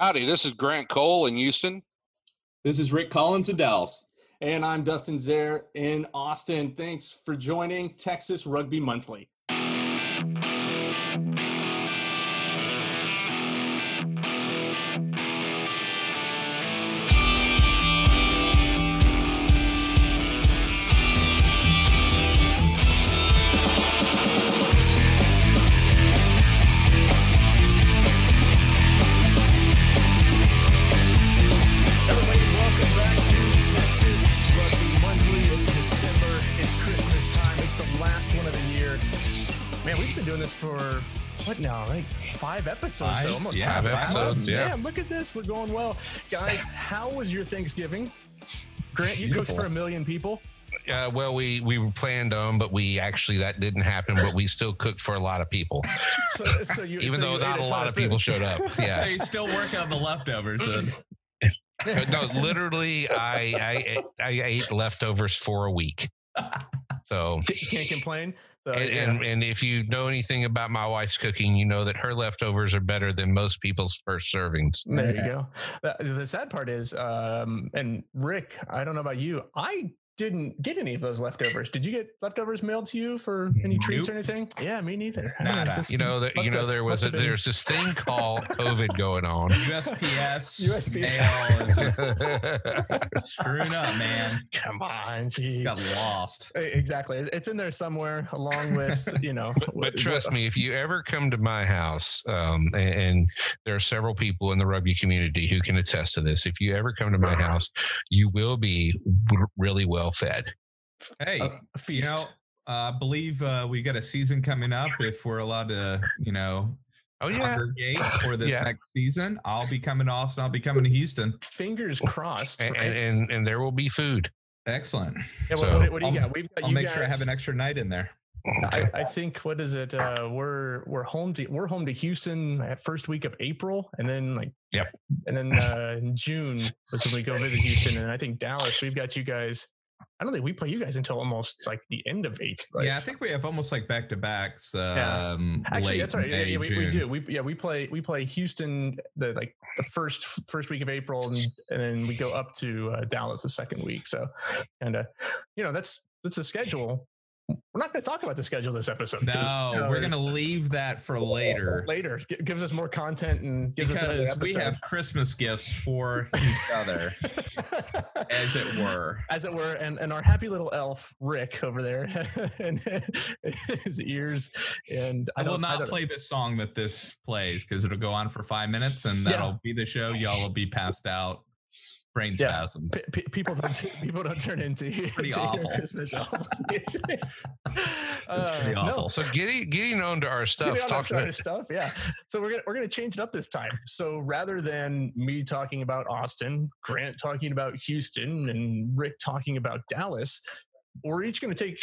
Howdy, this is Grant Cole in Houston. This is Rick Collins in Dallas. And I'm Dustin Zerrer in Austin. Thanks for joining Texas Rugby Monthly. For what now? Like five episodes, Five? almost Yeah, five episodes, months. yeah. look at this. We're going well, guys. How was your Thanksgiving? Grant, you cooked for a million people. Uh, well, we we were planned on, but we actually that didn't happen. But we still cooked for a lot of people, So, so you, even so though you not ate a lot of food. people showed up. Yeah, They still work on the leftovers. Then. no, literally, I I I ate leftovers for a week. So. Can't complain. So, And, yeah. and and if you know anything about my wife's cooking, you know that her leftovers are better than most people's first servings. There you go. The, the sad part is, um, and Rick, I don't know about you. I didn't get any of those leftovers. Did you get leftovers mailed to you for any treats or anything? Yeah, me neither. Yeah, Nada. it's just- You know that you must know have- there was a, been- there's this thing called COVID going on. USPS, USPS. mail is just screwing up, man. Come on, geez. Got lost. Exactly. It's in there somewhere, along with you know. But, but trust me, if you ever come to my house, um, and, and there are several people in the rugby community who can attest to this, if you ever come to my house, you will be really well fed. Hey, a you know, I believe uh, we got a season coming up. If we're allowed to, you know, Oh yeah, for this Yeah. next season, I'll be coming to Austin. I'll be coming to Houston. Fingers crossed. and, right? and and and there will be food. Excellent. yeah, what, so what, what do you I'll- got? We've got I'll you make sure I have an extra night in there. I, I think what is it? Uh, we're we're home to we're home to Houston at first week of April, and then like Yep. and then uh, in June was when we go visit Houston, and I think Dallas. We've got you guys. I don't think we play you guys until almost like the end of April. right? Yeah, I think we have almost like back to backs. Yeah. Um, Actually, late that's right. Yeah, May, yeah, we, we do. We yeah we play we play Houston the like the first first week of April, and, and then we go up to uh, Dallas the second week. So, and uh, you know that's that's the schedule. We're not going to talk about the schedule this episode. No, you know, we're going to leave that for later. later G- gives us more content and gives us another we have Christmas gifts for each other, as it were. as it were and, and our happy little elf rick over there and his ears and I, i will I not don't- play the song that this plays because it'll go on for five minutes and that'll be the show. Y'all will be passed out, brain Yeah. spasms. P- p- people don't people don't turn into Pretty into awful. Christmas albums. It's pretty Uh, awful. So getting getting on to our stuff. Getting on Talk that to sort stuff, yeah. So we're gonna we're gonna change it up this time. So rather than me talking about Austin, Grant talking about Houston, and Rick talking about Dallas, we're each gonna take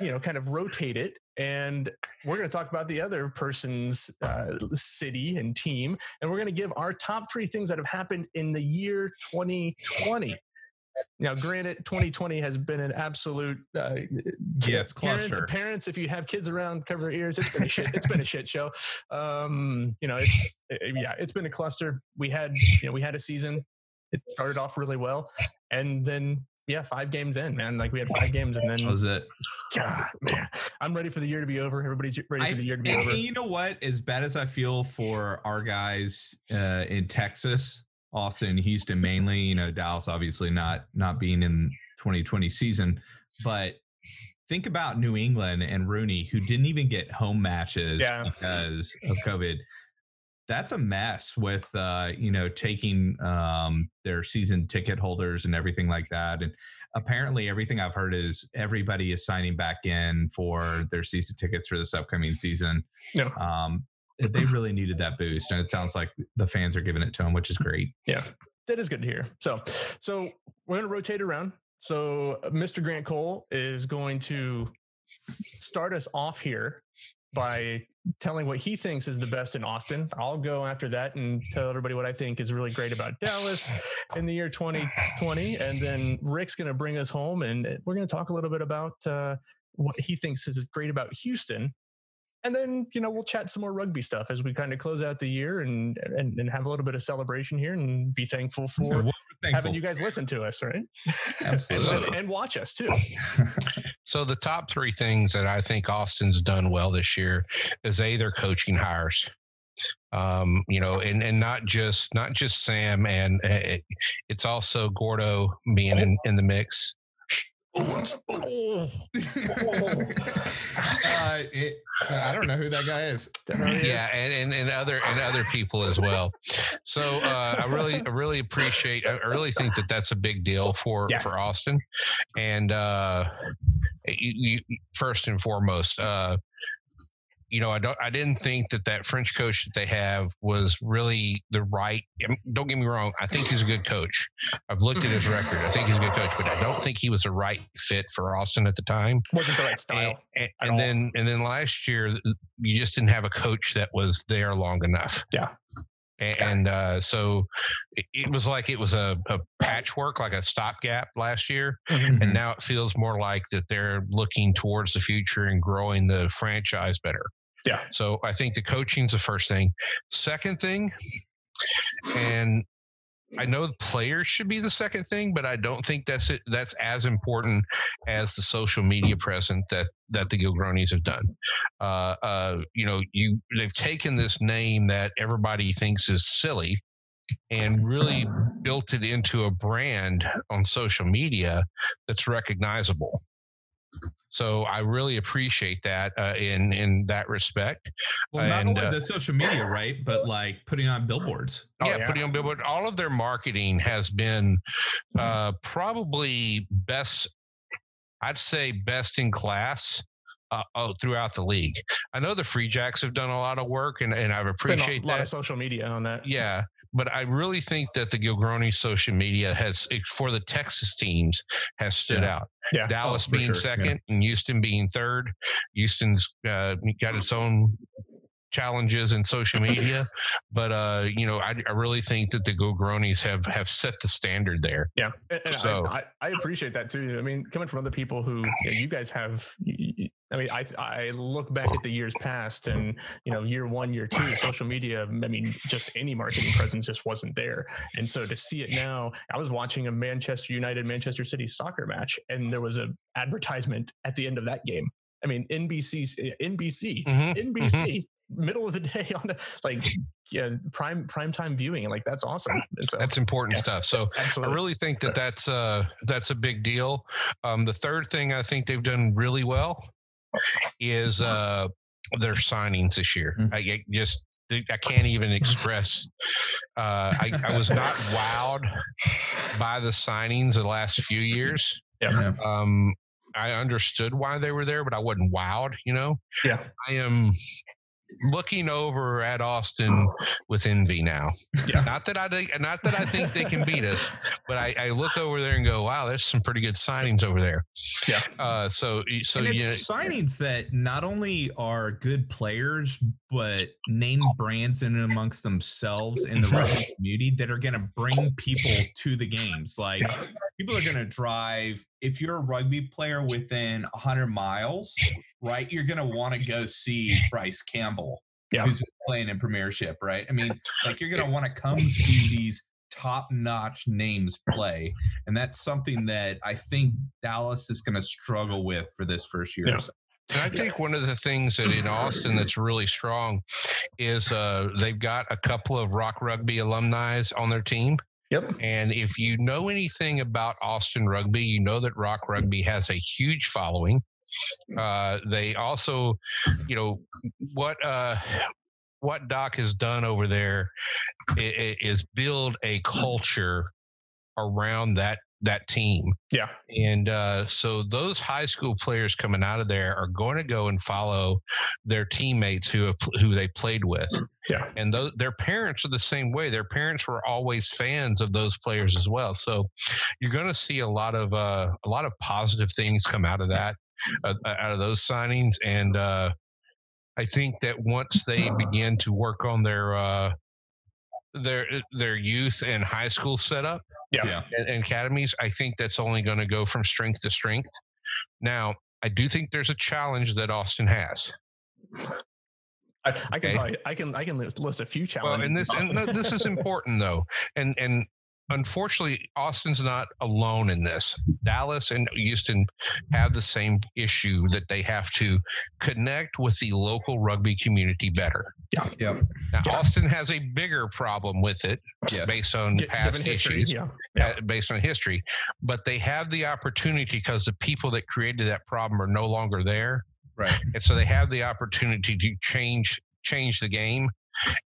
you know kind of rotate it, and we're gonna talk about the other person's uh, city and team, and we're gonna give our top three things that have happened in the year 2020. Now, granted, 2020 has been an absolute uh, Yes, Parent- cluster. parents, if you have kids around, cover their ears. It's been a shit. It's been a shit show. Um, you know, it's eh, yeah, it's been a cluster. We had you know we had a season. It started off really well, and then yeah, five games in, man. Like we had five games, and then Was it? God, man, I'm ready for the year to be over. Everybody's ready for the year to be and, over. and you know what? As bad as I feel for our guys uh, in Texas, Austin, Houston, mainly, you know, Dallas obviously not not being in 2020 season, but think about New England and Rooney, who didn't even get home matches Yeah. because of COVID. That's a mess with uh, you know taking um, their season ticket holders and everything like that. And apparently, everything I've heard is everybody is signing back in for their season tickets for this upcoming season. Yeah. Um, they really needed that boost, and it sounds like the fans are giving it to them, which is great. Yeah, that is good to hear. So, so we're going to rotate around. So, uh, Mr. Grant Cole is going to start us off here by telling what he thinks is the best in Austin. I'll go after that and tell everybody what I think is really great about Dallas in the year 2020. And then Rick's going to bring us home and we're going to talk a little bit about uh, what he thinks is great about Houston. and then you know we'll chat some more rugby stuff as we kind of close out the year and and, and have a little bit of celebration here and be thankful for we're thankful having you guys listen to us, right? Absolutely. and, and watch us too. So the top three things that I think Austin's done well this year is a their coaching hires. Um, you know, and and not just not just Sam, and uh, it, it's also Gordo being in, in the mix. Uh, it, I don't know who that guy is. Yeah, and, and, and other and other people as well. So uh, I really I really appreciate. I I really think that that's a big deal for Yeah. for Austin, and uh, you, you, first and foremost, uh, you know, I don't I didn't think that that French coach that they have was really the right. I mean, Don't get me wrong. I think he's a good coach. I've looked at his record. I think he's a good coach, but I don't think he was the right fit for Austin at the time. wasn't the right style. and, and then and then last year you just didn't have a coach that was there long enough. Yeah. And uh, so it, was like it was a, a patchwork, like a stopgap last year. Mhm. And now it feels more like that they're looking towards the future and growing the franchise better. Yeah. So I think the coaching's the first thing. Second thing, and I know the players should be the second thing, but I don't think that's it. That's as important as the social media presence that that the Gilgronis have done. Uh, uh, you know, you they've taken this name that everybody thinks is silly and really built it into a brand on social media that's recognizable. So I really appreciate that uh, in in that respect. Well, not And, only uh, the social media, right? But like putting on billboards. Oh, yeah, yeah. putting on billboard. All of their marketing has been uh, probably best. I'd say best in class. Uh, uh, throughout the league, I know the Free Jacks have done a lot of work, and, and I've appreciate a lot that. of social media on that. Yeah, but I really think that the Gilgroni social media has, for the Texas teams, has stood Yeah. out. Yeah. Dallas for being sure, yeah. second and Houston being third. Houston's uh, got its own challenges in social media, but uh, you know, I, I really think that the Gilgronis have have set the standard there. Yeah, and, So- I, I, appreciate that too. I mean, coming from other people who you, know, you guys have. I mean, I I look back at the years past, and you know, year one, year two, social media. I mean, just any marketing presence just wasn't there, and so to see it now, I was watching a Manchester United Manchester City soccer match, and there was a advertisement at the end of that game. I mean, NBC, NBC, Mhm, NBC, middle of the day on the, like yeah, prime prime time viewing, and like that's awesome. And so That's important Yeah. stuff. So I really think that that's uh that's a big deal. Um, the third thing I think they've done really well is uh their signings this year. Mm. I, I just I can't even express. Uh, I, I was not wowed by the signings the last few years. Yeah. Um, I understood why they were there, but I wasn't wowed. You know, Yeah. I am looking over at Austin with envy now. Yeah. Not that I think, not that I think they can beat us, but I, I look over there and go, "Wow, there's some pretty good signings over there." Yeah. Uh, so so and you it's signings that not only are good players, but name brands in and amongst themselves in the rugby community that are going to bring people to the games. Like people are going to drive. If you're a rugby player within 100 miles, right, you're going to want to go see Bryce Campbell, Yeah. who's playing in Premiership, right? I mean, like you're going to want to come see these top-notch names play, and that's something that I think Dallas is going to struggle with for this first year. Yeah. or so. And I think one of the things that in Austin that's really strong is uh, they've got a couple of Rock Rugby alumni on their team. Yep. And if you know anything about Austin rugby, you know that Rock Rugby has a huge following. Uh, they also, you know, what uh, what Doc has done over there is build a culture around that that team. Yeah. And uh, so those high school players coming out of there are going to go and follow their teammates who have, who they played with. Yeah. And those, their parents are the same way. Their parents were always fans of those players as well. So you're going to see a lot of uh, a lot of positive things come out of that, uh, out of those signings. And uh, I think that once they begin to work on their uh, their their youth and high school setup, Yeah. and, and academies, I think that's only going to go from strength to strength. Now, I do think there's a challenge that Austin has. I, I can Okay. probably, I can I can list list a few challenges. Well, and this and this is important though, and and unfortunately, Austin's not alone in this. Dallas and Houston have the same issue that they have to connect with the local rugby community better. Yep. Now, Yeah. Austin has a bigger problem with it Yes. based on Gi- past history, issues. yeah, yeah. uh, based on history, but they have the opportunity because the people that created that problem are no longer there, Right. and so they have the opportunity to change change the game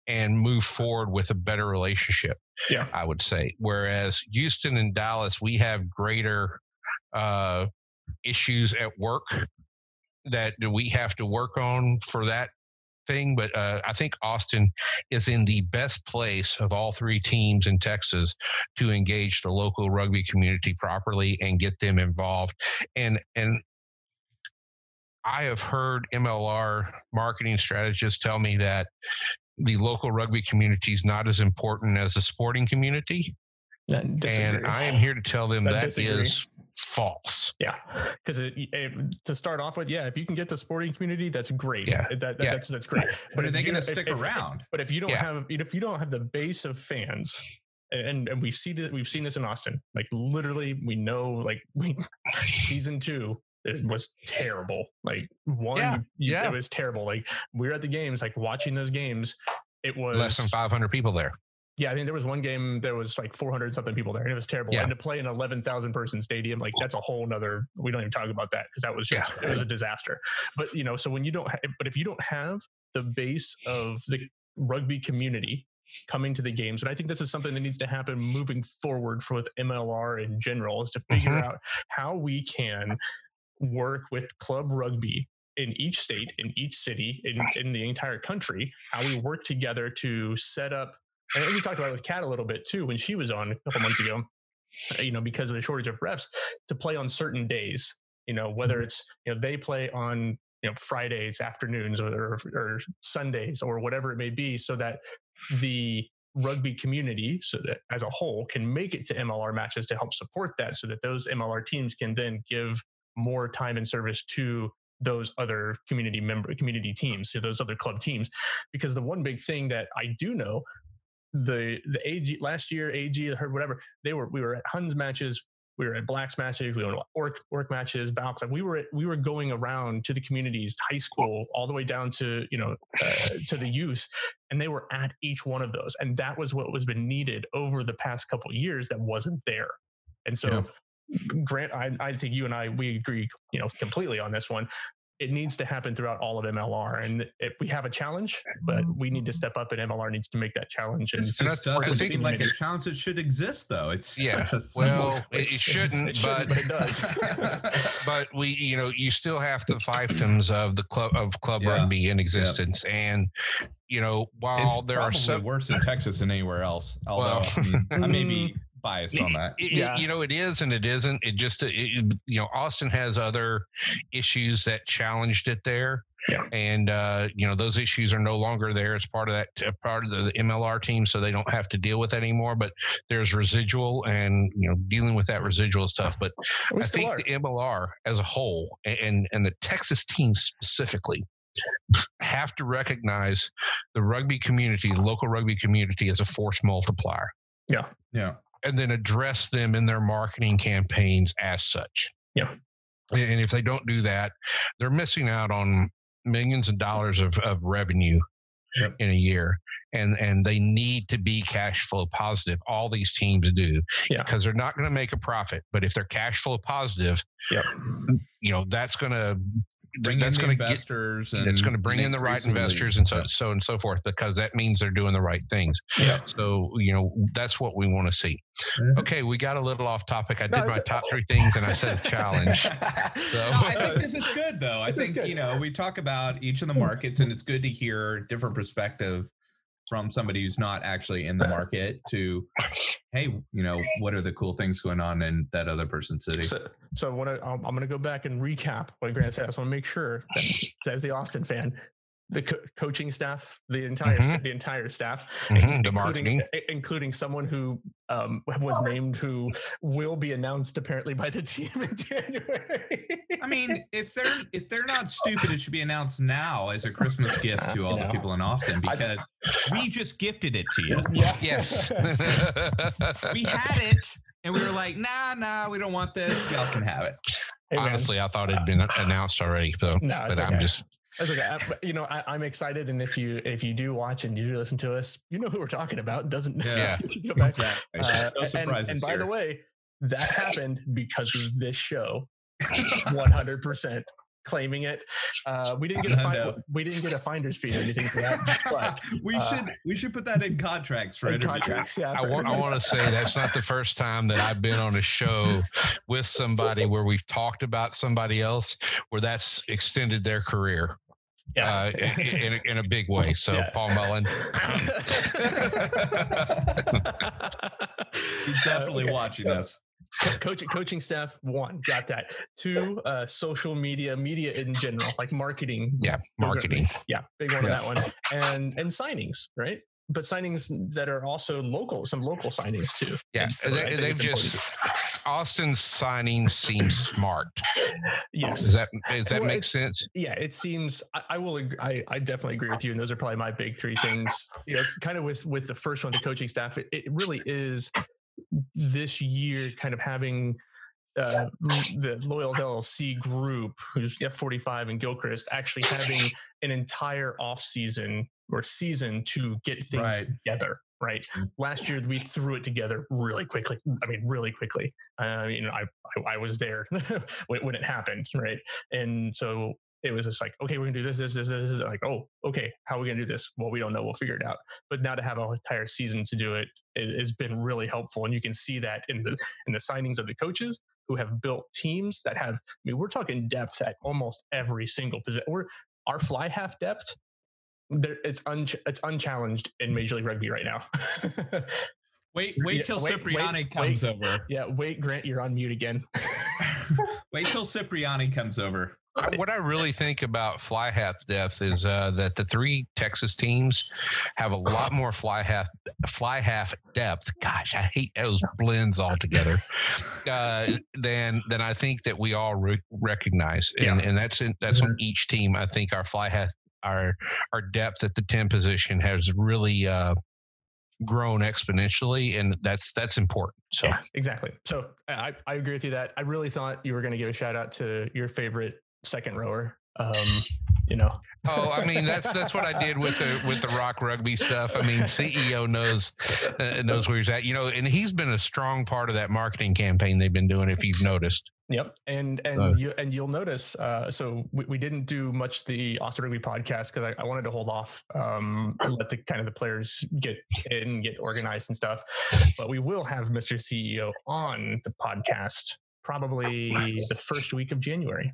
and move forward with a better relationship. Yeah. I would say. Whereas Houston and Dallas, we have greater uh, issues at work that we have to work on for that thing. But uh, I think Austin is in the best place of all three teams in Texas to engage the local rugby community properly and get them involved. And and I have heard MLR marketing strategists tell me that the local rugby community is not as important as the sporting community. And. I am here to tell them I that is false. Yeah, because it, it, to start off with, yeah, if you can get the sporting community, that's great. Yeah. That, that- Yeah. that's that's great. But are they going to stick if- around? But if you don't Yeah. have if you don't have the base of fans, and and we see that we've seen this in Austin, like literally, we know like we season two. It was terrible. Like one, Yeah, you- yeah. it was terrible. Like we were at the games, like watching those games. It was Less than 500 people there. yeah, I think there was one game there was like 400 something people there, and it was terrible. Yeah. And to play an 11,000 person stadium, like that's a whole nother. We don't even talk about that because that was just it was a disaster. But you know, so when you don't, ha- but if you don't have the base of the rugby community coming to the games, and I think this is something that needs to happen moving forward for with MLR in general, is to figure Mhm. out how we can work with club rugby in each state, in each city, in, in the entire country, how we work together to set up. And we talked about it with Kat a little bit too when she was on a couple months ago. You know, because of the shortage of reps, to play on certain days. You know, whether mm-hmm. it's you know they play on you know Fridays afternoons or, or Sundays or whatever it may be, so that the rugby community, so that as a whole, can make it to MLR matches to help support that, so that those MLR teams can then give more time and service to those other community member community teams to those other club teams. Because the one big thing that i do know the the ag last year ag heard whatever they were we were at huns matches we were at blacks matches we were at orc orc matches valks like we were at, we were going around to the communities high school all the way down to you know uh, to the youth and they were at each one of those. And that was what was been needed over the past couple years that wasn't there. And so Grant, I, I think you and I we agree, you know, completely on this one. It needs to happen throughout all of MLR, and it, we have a challenge, but we need to step up, and MLR needs to make that challenge. And This And just doesn't seem like a challenge that should exist, though. It's Yeah, such simple- Well, it, it shouldn't, it shouldn't, but but it does. but we you know you still have the fiefdoms of the club of club Yeah. rugby in existence and you know while it's there are probably some worse in Texas than anywhere else. Although Well, I, mean, I may be mm. Biased on that. It- it- you know it is and it isn't it just it, it- you know austin has other issues that challenged it there Yeah. and uh you know those issues are no longer there as part of that uh, part of the mlr team so they don't have to deal with that anymore but there's residual and you know dealing with that residual is tough but we I think are. the MLR as a whole a- and and the Texas team specifically have to recognize the rugby community, the local rugby community as a force multiplier Yeah, Yeah. And then address them in their marketing campaigns as such. Yeah. And if they don't do that, they're missing out on millions of dollars of, of revenue Yep. in a year. And and they need to be cash flow positive. All these teams do. Yeah. Because they're not going to make a profit. But if they're cash flow positive, Yep. you know, that's gonna Bring that's in the going to get investors and it's going to bring in the right increase the league. investors and so Yeah. so and so forth because that means they're doing the right things. Yeah. So you know that's what we want to see. Mhm. Okay, we got a little off topic. I No, did my top three things and I said challenge. So No, I think this is good though. I This think you know we talk about each of the markets, and it's good to hear different perspective from somebody who's not actually in the market. To hey, you know, what are the cool things going on in that other person's city? So, so what I, I'm, I'm going to go back and recap what Grant said. I just want to make sure that, as the Austin fan, the co- coaching staff, the entire sta- the entire staff, Mhm, the including marketing. including someone who um, was named who will be announced apparently by the team in January. I mean, if they're if they're not stupid, it should be announced now as a Christmas gift to all the people in Austin I- because we just gifted it to you. Yeah. Yes. We had it, and we were like, nah, nah, we don't want this. Y'all can have it. Hey, Honestly, I thought it had been announced already. So, No, but it's I'm okay. just That's okay. I- you know, I, I'm excited, and if you if you do watch and you do listen to us, you know who we're talking about. Doesn't Yeah. go back. Exactly. Uh, no and- surprises and, by here. the way, that happened because of this show. 100 percent claiming it. Uh, we didn't get a find, we didn't get a finder's fee or anything for that, but we uh, should we should put that in contracts for in interviews. contracts, yeah. I want, I want to say that's not the first time that I've been on a show with somebody where we've talked about somebody else where that's extended their career yeah. uh, in, in, a- in a big way. So, Yeah. Paul Mullen, He's definitely Okay. watching us. Co- coaching coaching staff one got that two uh social media media in general like marketing yeah, marketing. yeah big one Yeah. on that one and and signings right but signings that are also local some local signings too Yeah, they, they've just Austin's signing seems smart. yes Does that does that Well, make sense? yeah it seems i, I will agree, I, I definitely agree with you and those are probably my big three things you know kind of with with the first one the coaching staff it, it really is this year kind of having uh, the Loyal LLC group, who's F45 and Gilchrist, actually having an entire off season or season to get things Right. together. Right. Last year we threw it together really quickly. I mean, really quickly. Uh, you know, I I, I was there when it happened. Right. And so it was just like, okay, we're gonna do this, this, this, this. this. Like, oh, okay, how are we gonna do this? Well, we don't know. We'll figure it out. But now to have an entire season to do it it has been really helpful, and you can see that in the in the signings of the coaches who have built teams that have. I mean, we're talking depth at almost every single position. We're our fly half depth. There, it's un, it's unchallenged in Major League Rugby right now. Wait, wait Yeah, till wait, Cipriani wait, comes wait. over. yeah, wait, Grant, you're on mute again. Wait till Cipriani comes over. What I really think about fly half depth is uh, that the three Texas teams have a lot more fly half fly half depth. Gosh, I hate those blends altogether. Uh, than than I think that we all re- recognize, and and that's in, that's on each team. I think our fly half our our depth at the ten position has really uh, grown exponentially, and that's that's important. So Yeah, exactly. So I, I agree with you that I really thought you were going to give a shout out to your favorite second rower. Um, you know, Oh, I mean that's that's what I did with the with the rock rugby stuff. I mean, CEO knows uh, knows where he's at, you know, and he's been a strong part of that marketing campaign they've been doing. If you've noticed, Yep, and and you and you'll notice. Uh, so we, we didn't do much the Austin Rugby podcast because I, I wanted to hold off um, and let the kind of the players get in, get organized and stuff. But we will have Mr. CEO on the podcast probably the first week of January.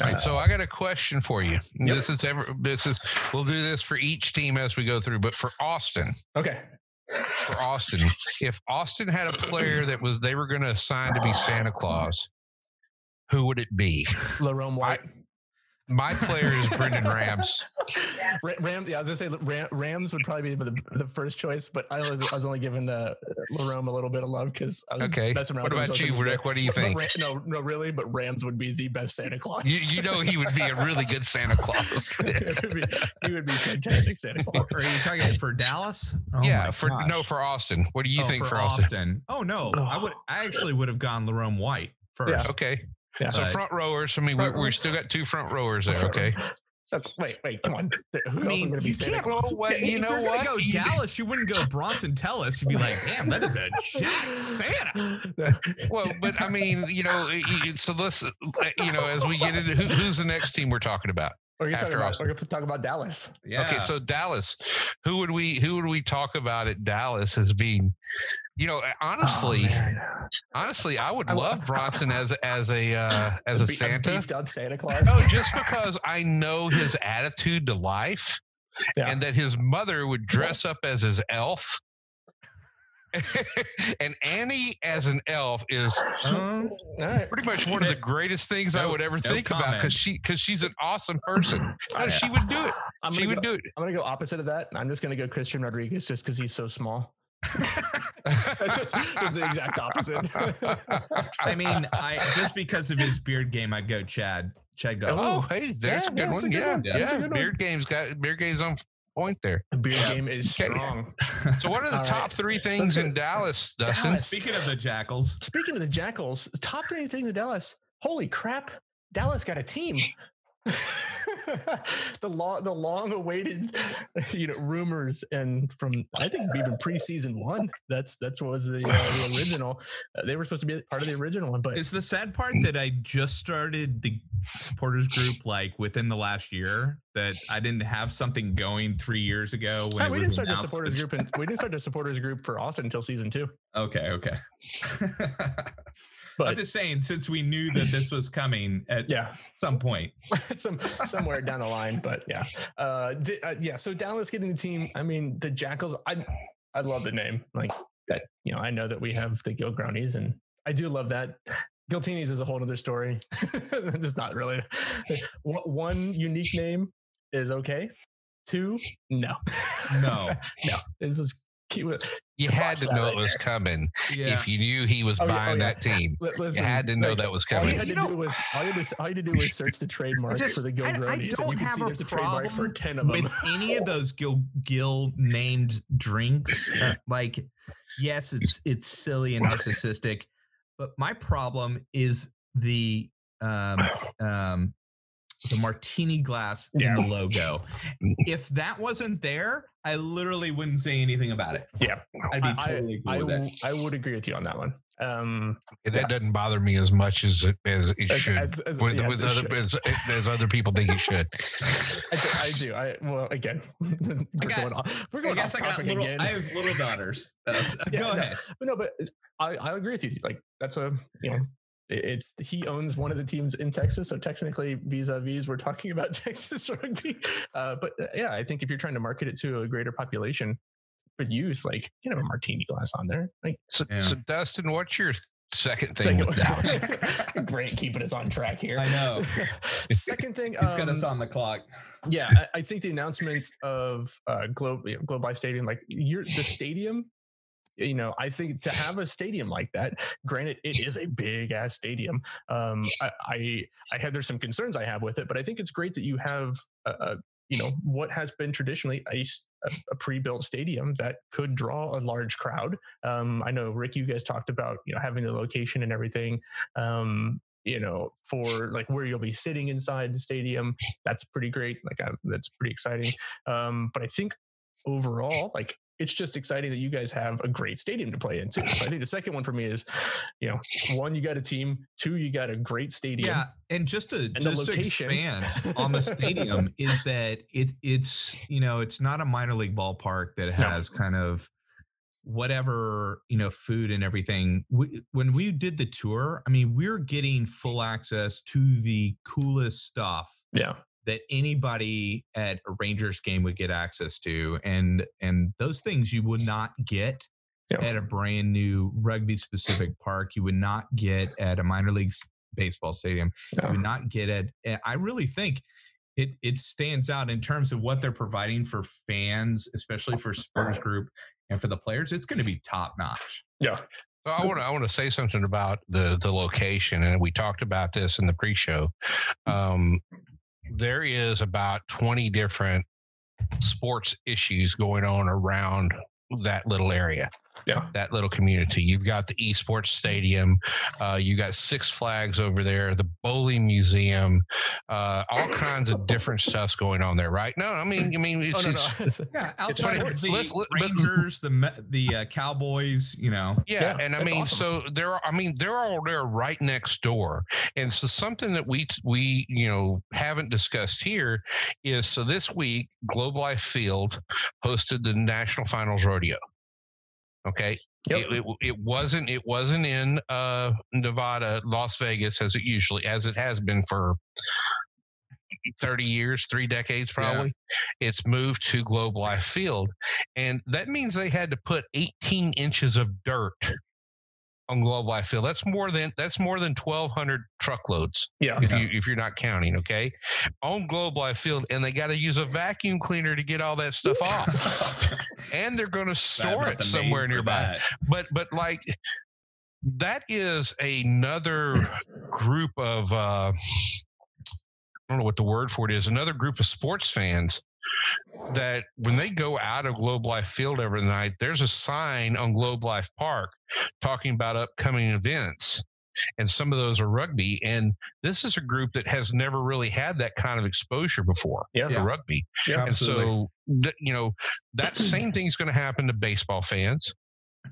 All right, so I got a question for you. Yep. This is ever this is we'll do this for each team as we go through, but for Austin, Okay. for Austin, if Austin had a player that was they were going to assign to be Santa Claus, who would it be? Larome White. My player is Brendan Rams. Ra- Ram, yeah, I was gonna say Rams would probably be the, the first choice, but I was, I was only giving the Larome a little bit of love because I was Okay. messing around. What with him, about you, Rick? What do you think? Ra- no, no, really, but Rams would be the best Santa Claus. You, you know he would be a really good Santa Claus. It would be, he would be fantastic Santa Claus. Are you talking for Dallas? Oh yeah, my for no for Austin. What do you Oh, think for for, Austin? Oh no, I would. I actually would have gone Larome White first. Yeah. Okay. Yeah. So front rowers. I mean, we, Front we row- still got two front rowers there. Okay. Wait, wait, come on. Who else is going to be you Santa can't- Claus? Well, what- you if know you're what? gonna go You- Dallas, you wouldn't go Bronson Tellis. You'd be like, damn, that is a jack Santa. Well, but I mean, you know, y- y- so let's, uh, you know, as we get into who, who's the next team we're talking about. We're going to talk about. Austin. We're going to talk about Dallas. Yeah. Okay, so Dallas, who would we who would we talk about at Dallas as being, you know, honestly, Oh, honestly, I would I- love Bronson as as a uh, as a Be- Santa. beefed up Santa Claus. No, just because I know his attitude to life, Yeah. and that his mother would dress up as his elf. and Annie as an elf is Um, All right. pretty much one of the greatest things I would ever no think about because she because she's an awesome person. No, she would do it. I'm She gonna would go, do it. I'm gonna go opposite of that. I'm just gonna go Christian Rodriguez just because he's so small. That's just, just the exact opposite. I mean, I just because of his beard game, I'd go Chad. Chad go. Oh, hey, there's Yeah, a good yeah, it's a one. good Yeah, one. yeah. That's a good one. Beard game's got beard game's on point there. Beard Yeah. game is Okay. strong. So, what are the All top right. three things in get- Dallas, Dustin? Dallas. Speaking of the Jackals, Speaking of the Jackals, top three things in Dallas. Holy crap! Dallas got a team. the long, the long-awaited, you know, rumors, and from I think even preseason one. That's that's what was the uh, the original. Uh, they were supposed to be part of the original one, but it's the sad part that I just started the supporters group like within the last year that I didn't have something going three years ago when it we didn't start the supporters group, and we didn't start the supporters group for Austin until season two. Okay, okay. But I'm just saying, since we knew that this was coming at yeah, some point, some somewhere down the line. But yeah, uh, di- uh, yeah. So Dallas getting the team. I mean, the Jackals. I I love the name. Like that. You know, I know that we have the Gilgronis, and I do love that. Giltinis is a whole other story. Just not really. One- One unique name is okay. Two, no, no. no. It was cute. You had to that know right it was coming. Yeah. If you knew he was Oh, yeah, oh, buying yeah. that team, Li- you had to know like, that was all you coming. had to You know- do was all you, had to, all you had to do was search the trademark just- for the Gil I- I Grownies, and you don't can have see a there's a trademark for problem ten of them. with any of those Gil Gil named drinks. uh, like, yes, it's it's silly and narcissistic, but my problem is the um um the martini glass in the logo. If that wasn't there, I literally wouldn't say anything about it. Yeah. I'd be I- totally cool I, with w- it. I would agree with you on that one. Um, that doesn't bother me as much as it, as it as- should. as- as- with, yes, with it other, should. as, as other people think it should. I do. I, do. I well, again, we're got- going off. We're I going guess off I topic little. again. I have little daughters. Uh, so- Yeah, go no. ahead. but no, but I I agree with you. Like that's a you know. It- It's he owns one of the teams in Texas, so technically vis-a-vis we're talking about Texas rugby. Uh, but uh, yeah, I think if you're trying to market it to a greater population, but youth, like you can have a martini glass on there. Like So, Yeah. so Dustin, what's your second thing with that? Great, keeping us on track here. I know. Second thing, He's got us um, on the clock. yeah, I, I think the announcement of uh, Globe you know, Globe Life Stadium, like you're the stadium. You know, I think to have a stadium like that, granted, it is a big ass stadium. Um, I, I, I have there's some concerns I have with it, but I think it's great that you have a, a you know what has been traditionally a pre-built stadium that could draw a large crowd. Um, I know Rick, you guys talked about you know having the location and everything. Um, you know, for like where you'll be sitting inside the stadium that's pretty great. Like I, that's pretty exciting. Um, but I think overall, like it's just exciting that you guys have a great stadium to play in too. So I think the second one for me is, you know, one you got a team, two you got a great stadium. Yeah, and just to the just to expand on the stadium is that it it's you know it's not a minor league ballpark that No. has kind of whatever you know food and everything. We, when we did the tour, I mean, we're getting full access to the coolest stuff Yeah. That anybody at a Rangers game would get access to, and and those things you would not get Yeah. at a brand new rugby specific park. You would not get at a minor league baseball stadium. You Yeah. would not get at. I really think it it stands out in terms of what they're providing for fans, especially for supporters group and for the players. It's going to be top notch. Yeah. So I want to I want to say something about the the location, and we talked about this in the pre-show. Um, there is about twenty different sports issues going on around that little area. Yeah. that little community. You've got the esports stadium, uh, you got Six Flags over there, the bowling museum, uh, all kinds of different stuffs going on there, right? No, I mean, I mean, it's, oh no, it's- no. It's- Yeah, It's outside funny. the Let's- let- but- Rangers, the the uh, Cowboys, you know. Yeah, Yeah, and I mean, awesome. so they're I mean they're all there right next door, and so something that we we you know haven't discussed here is so this week Globe Life Field hosted the National Finals Rodeo. Okay, Yep. it, it, it wasn't it wasn't in uh, Nevada, Las Vegas as it usually as it has been for. 30 years, three decades Yeah. probably. It's moved to Globe Life Field. And that means they had to put 18 inches of dirt on Globe Life Field. That's more than that's more than twelve hundred truckloads Yeah. if you if you're not counting. Okay, on Globe Life Field, and they got to use a vacuum cleaner to get all that stuff off, and they're going to store it somewhere nearby. But but like that is another group of uh, I don't know what the word for it is. Another group of sports fans that when they go out of Globe Life Field every night, there's a sign on Globe Life Park talking about upcoming events. And some of those are rugby. And this is a group that has never really had that kind of exposure before Yeah. to Yeah. rugby. Yeah. And so, th- you know, that same thing's going to happen to baseball fans,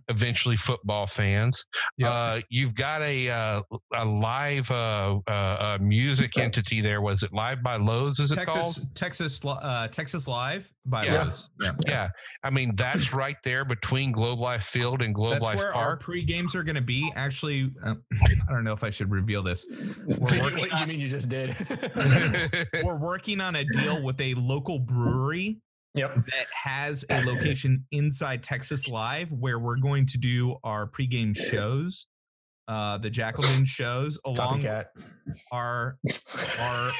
eventually football fans. Yeah. Uh, you've got a uh, a live uh, uh, uh, music entity there. Was it Live by Lowe's? Is it called? Texas, Texas, Li- uh, Texas Live by Yeah. Lowe's. Yeah. Yeah, I mean that's right there between Globe Life Field and Globe That's Life where our Park. pre games are going to be. Actually, uh, I don't know if I should reveal this. We're what working, you mean you just did? we're working on a deal with a local brewery yep. that has a location inside Texas Live where we're going to do our pregame shows, uh, the Jacqueline shows, along with Copycat. our our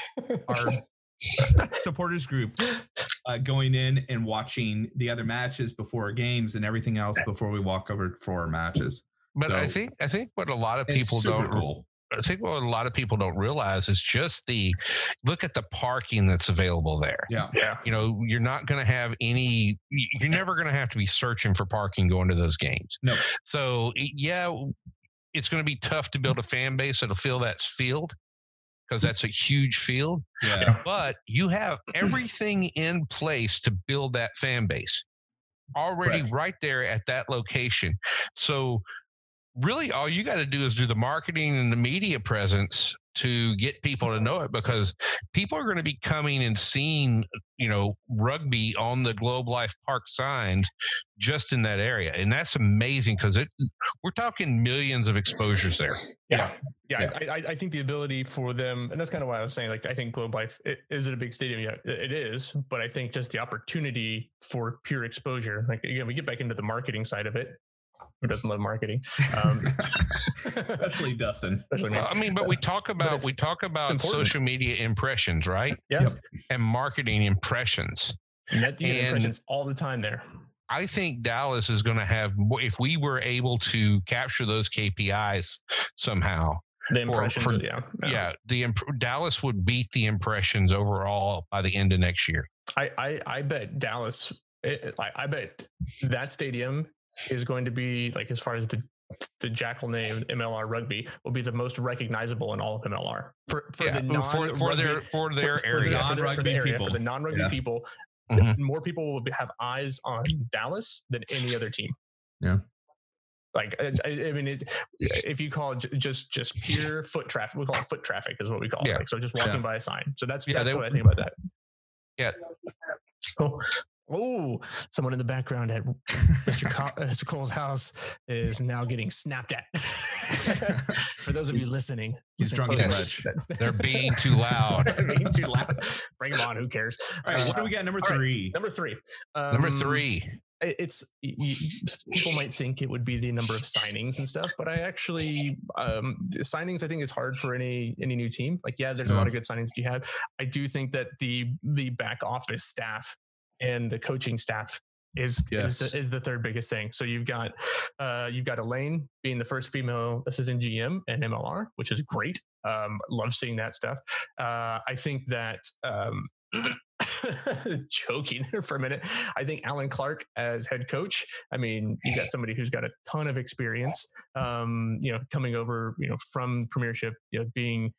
our supporters group uh, going in and watching the other matches before our games and everything else before we walk over for our matches. but I think I think what a lot of people don't cool. I think what a lot of people don't realize is just the look at the parking that's available there. Yeah. Yeah. You know, you're not going to have any. You're never going to have to be searching for parking going to those games. No. So yeah, it's going to be tough to build a fan base that'll fill that field because that's a huge field. Yeah. But you have everything in place to build that fan base already Correct. right there at that location. So really all you got to do is do the marketing and the media presence to get people to know it because people are going to be coming and seeing you know rugby on the globe life park signs just in that area and that's amazing because it we're talking millions of exposures there Yeah. Yeah. Yeah. I, I, I think the ability for them, and that's kind of why I was saying, like, I think Globe Life, it, is it a big stadium? Yeah, it it is. But I think just the opportunity for pure exposure, like, again, we get back into the marketing side of it. Who doesn't love marketing? Um, Especially Dustin. especially. Well, i mean but we talk about we talk about social media impressions right Yeah. Yep. and marketing impressions Net you get and- impressions all the time there. I think Dallas is going to have if we were able to capture those KPIs somehow. The For- impressions, for- yeah, Yeah, the imp- Dallas would beat the impressions overall by the end of next year. I, I, I bet Dallas. It, I, I bet that stadium is going to be like as far as the the Jackal name MLR Rugby will be the most recognizable in all of MLR for for yeah, the non for, for their for their for, area. the, for, the, for the Non-rugby people. for the non-rugby Yeah. people. Mhm. More people will be, have eyes on Dallas than any other team. Yeah. Like I, I mean, it, if you call it just just pure foot traffic, we call it foot traffic is what we call Yeah. it. Like, so just walking by a sign. So that's Yeah, that's they- what I think about that. Yeah. Oh, oh, someone in the background at Mr. Co- Mr. Cole's house is now getting snapped at. For those of you listening, He's drunk and closely. That's- They're being too loud. They're being too loud. Bring them on. Who cares? All right. What Uh, do we got? Number all right, three. Number three. Number Um, three. it's y- y- people might think it would be the number of signings and stuff, but I actually um, the signings I think is hard for any any new team. Like, yeah, there's a lot of good signings you have. I do think that the the back office staff and the coaching staff is is, Yes. the, is the third biggest thing. So you've got uh, you've got Elaine being the first female assistant GM and MLR, which is great. Um, love seeing that stuff. Uh, I think that um, joking there for a minute. I think Allen Clarke as head coach. I mean, you got somebody who's got a ton of experience. Um, you know, coming over, you know, from Premiership, you know, being.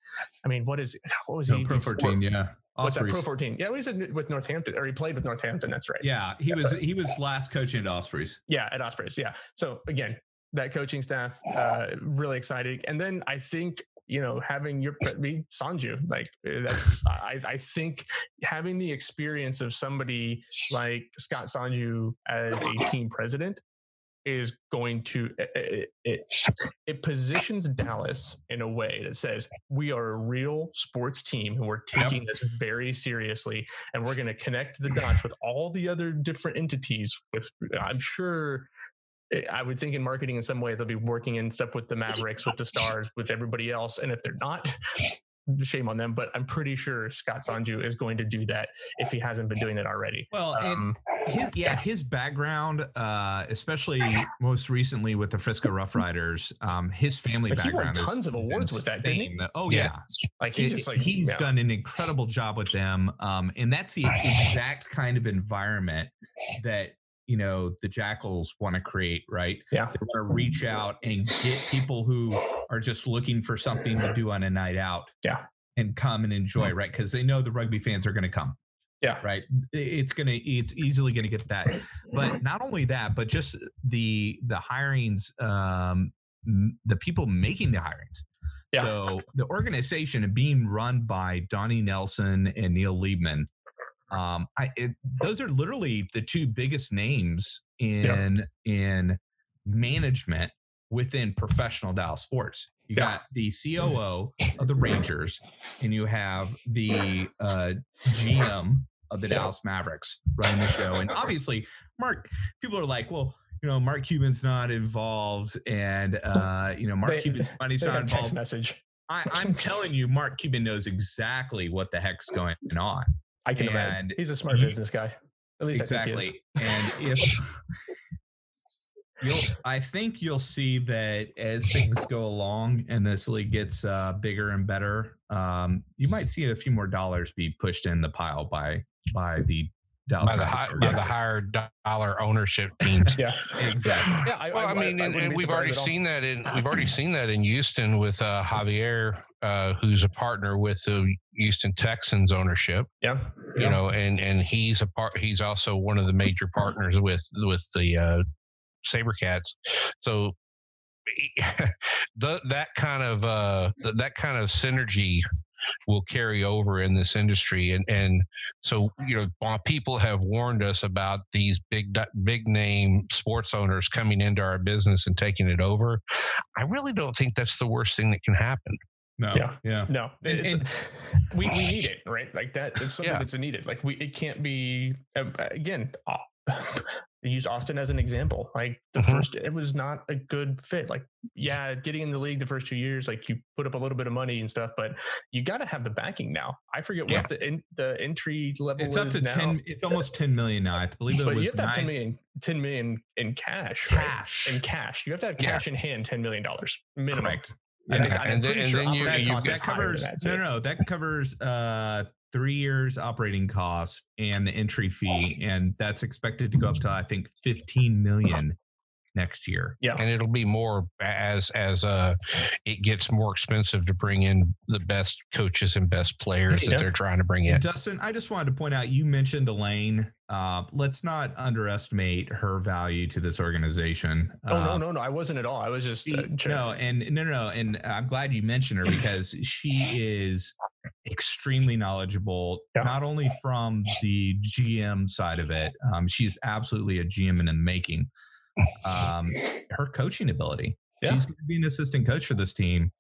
I mean, what is what was No, he? Pro 14. Yeah. What's that? Pro 14. Yeah, he was with Northampton, or he played with Northampton. That's right. Yeah. He was he was last coaching at Ospreys. Yeah, at Ospreys. Yeah. So again, that coaching staff, uh, really exciting. And then I think you know having your me Sonju, like that's I, I think having the experience of somebody like Scott Sonju as a team president is going to it, it, it positions Dallas in a way that says we are a real sports team and we're taking this very seriously and we're going to connect the dots with all the other different entities with I'm sure eh, I would think in marketing in some way they'll be working in stuff with the Mavericks, with the Stars, with everybody else. And if they're not, shame on them. But I'm pretty sure Scott Sonju is going to do that if he hasn't been doing it already. Well, and Um, his, yeah, his background, uh, especially most recently with the Frisco Rough Riders, um, his family Like, he won tons of awards with that, didn't he? Oh Yeah. yeah, like he It- just like he's yeah. done an incredible job with them, um, and that's the exact kind of environment that you know the Jackals want to create. Right? Yeah. they want to reach out and get people who are just looking for something to do on a night out. Yeah. and come and enjoy. Right? Because they know the rugby fans are going to come Yeah. right it's gonna it's easily gonna get that but not only that but just the the hirings um the people making the hirings Yeah. so the organization being run by donnie nelson and neil leibman um i it, those are literally the two biggest names in in management within professional dallas sports you Yeah. got the COO of the Rangers, and you have the uh, GM of the Dallas Mavericks running the show. And obviously, Mark, people are like, well, you know, Mark Cuban's not involved, and uh, you know, Mark They- Cuban's money's not a text message. I, I'm telling you, Mark Cuban knows exactly what the heck's going on. I can And imagine. He's a smart you- business guy. At least I think he is. exactly. And if you'll, I think you'll see that as things go along and this league gets uh, bigger and better, um, you might see a few more dollars be pushed in the pile by by the Dallas by the high, by the higher dollar ownership teams. Yeah. Exactly. Yeah. I, Well, I, mean, and, wouldn't and we've already surprised at all. seen that in we've already seen that in Houston with uh, Javier, uh, who's a partner with the Houston Texans ownership. Yeah. You Yeah. know, and and he's a part. He's also one of the major partners with with the uh, SaberCats. So the, that kind of uh, th- that kind of synergy will carry over in this industry and and so you know while people have warned us about these big big name sports owners coming into our business and taking it over i really don't think that's the worst thing that can happen No. Yeah. Yeah. No, And- it's, and- we, we need it, right? Like that. It's something Yeah. that's needed. Like we, it can't be uh, again. Use Austin as an example. Like the Mhm. first, it was not a good fit. Like, yeah, getting in the league the first two years, like you put up a little bit of money and stuff, but you got to have the backing now. I forget Yeah. what the in, the entry level It's up to now. ten. It's almost ten million now. I believe it but you was have to have 10 nine million, 10 million in cash, right? cash. In cash, you have to have Yeah. cash in hand, ten million dollars minimum. Correct. And Yeah. I'm And then- pretty and then you- operating you- cost that is higher covers that, no, no, no, that covers uh three years operating costs and the entry fee, and that's expected to go up mm-hmm. to I think fifteen million next year. Yeah. and it'll be more as as uh it gets more expensive to bring in the best coaches and best players Yeah. that they're trying to bring in And Dustin, I just wanted to point out you mentioned Elaine. Uh, let's not underestimate her value to this organization. Oh Uh, no, no, no! I wasn't at all. I was just uh, She- no, and no, no, no, and I'm glad you mentioned her because she is extremely knowledgeable, Yeah. not only from the GM side of it. Um, she's absolutely a GM in the making. Um, her coaching ability. Yeah. She's going to be an assistant coach for this team,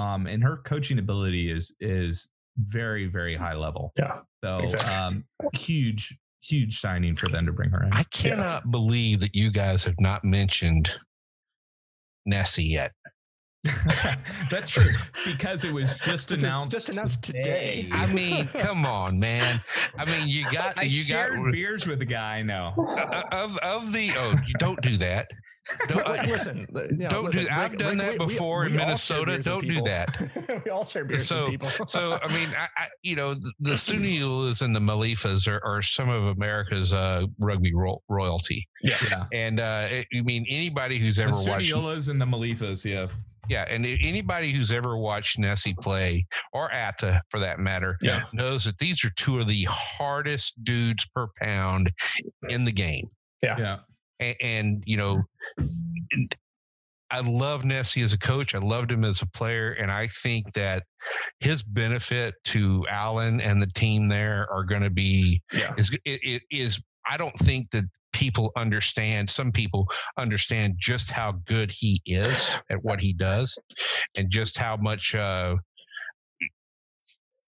um, and her coaching ability is is very, very high level. Yeah, So, exactly. um, huge, huge signing for them to bring her in. i cannot believe that you guys have not mentioned nessie yet That's true because it was just This announced. just announced today. i mean come on man i mean you got I you got beers with the guy. I know. uh, of of the oh you don't do that don't, Wait, listen, uh, you know, don't do- listen, I've Rick- done Rick, that before in all share Minnesota. Don't do that. we all share beers so- with people. so I mean, I, I you know the, the Suniulas and the Malifas are, are some of America's uh, rugby ro- royalty, yeah, Yeah. and uh, it, I mean anybody who's The ever watched, Suniulas and the Malifas. Yeah. Yeah, and anybody who's ever watched Nessie play or Atta for that matter, Yeah. knows that these are two of the hardest dudes per pound in the game, Yeah. and, and you know. I love Nessie as a coach. I loved him as a player, and I think that his benefit to Allen and the team there are going to be yeah, is it, it is. I don't think that people understand. Some people understand just how good he is at what he does, and just how much uh,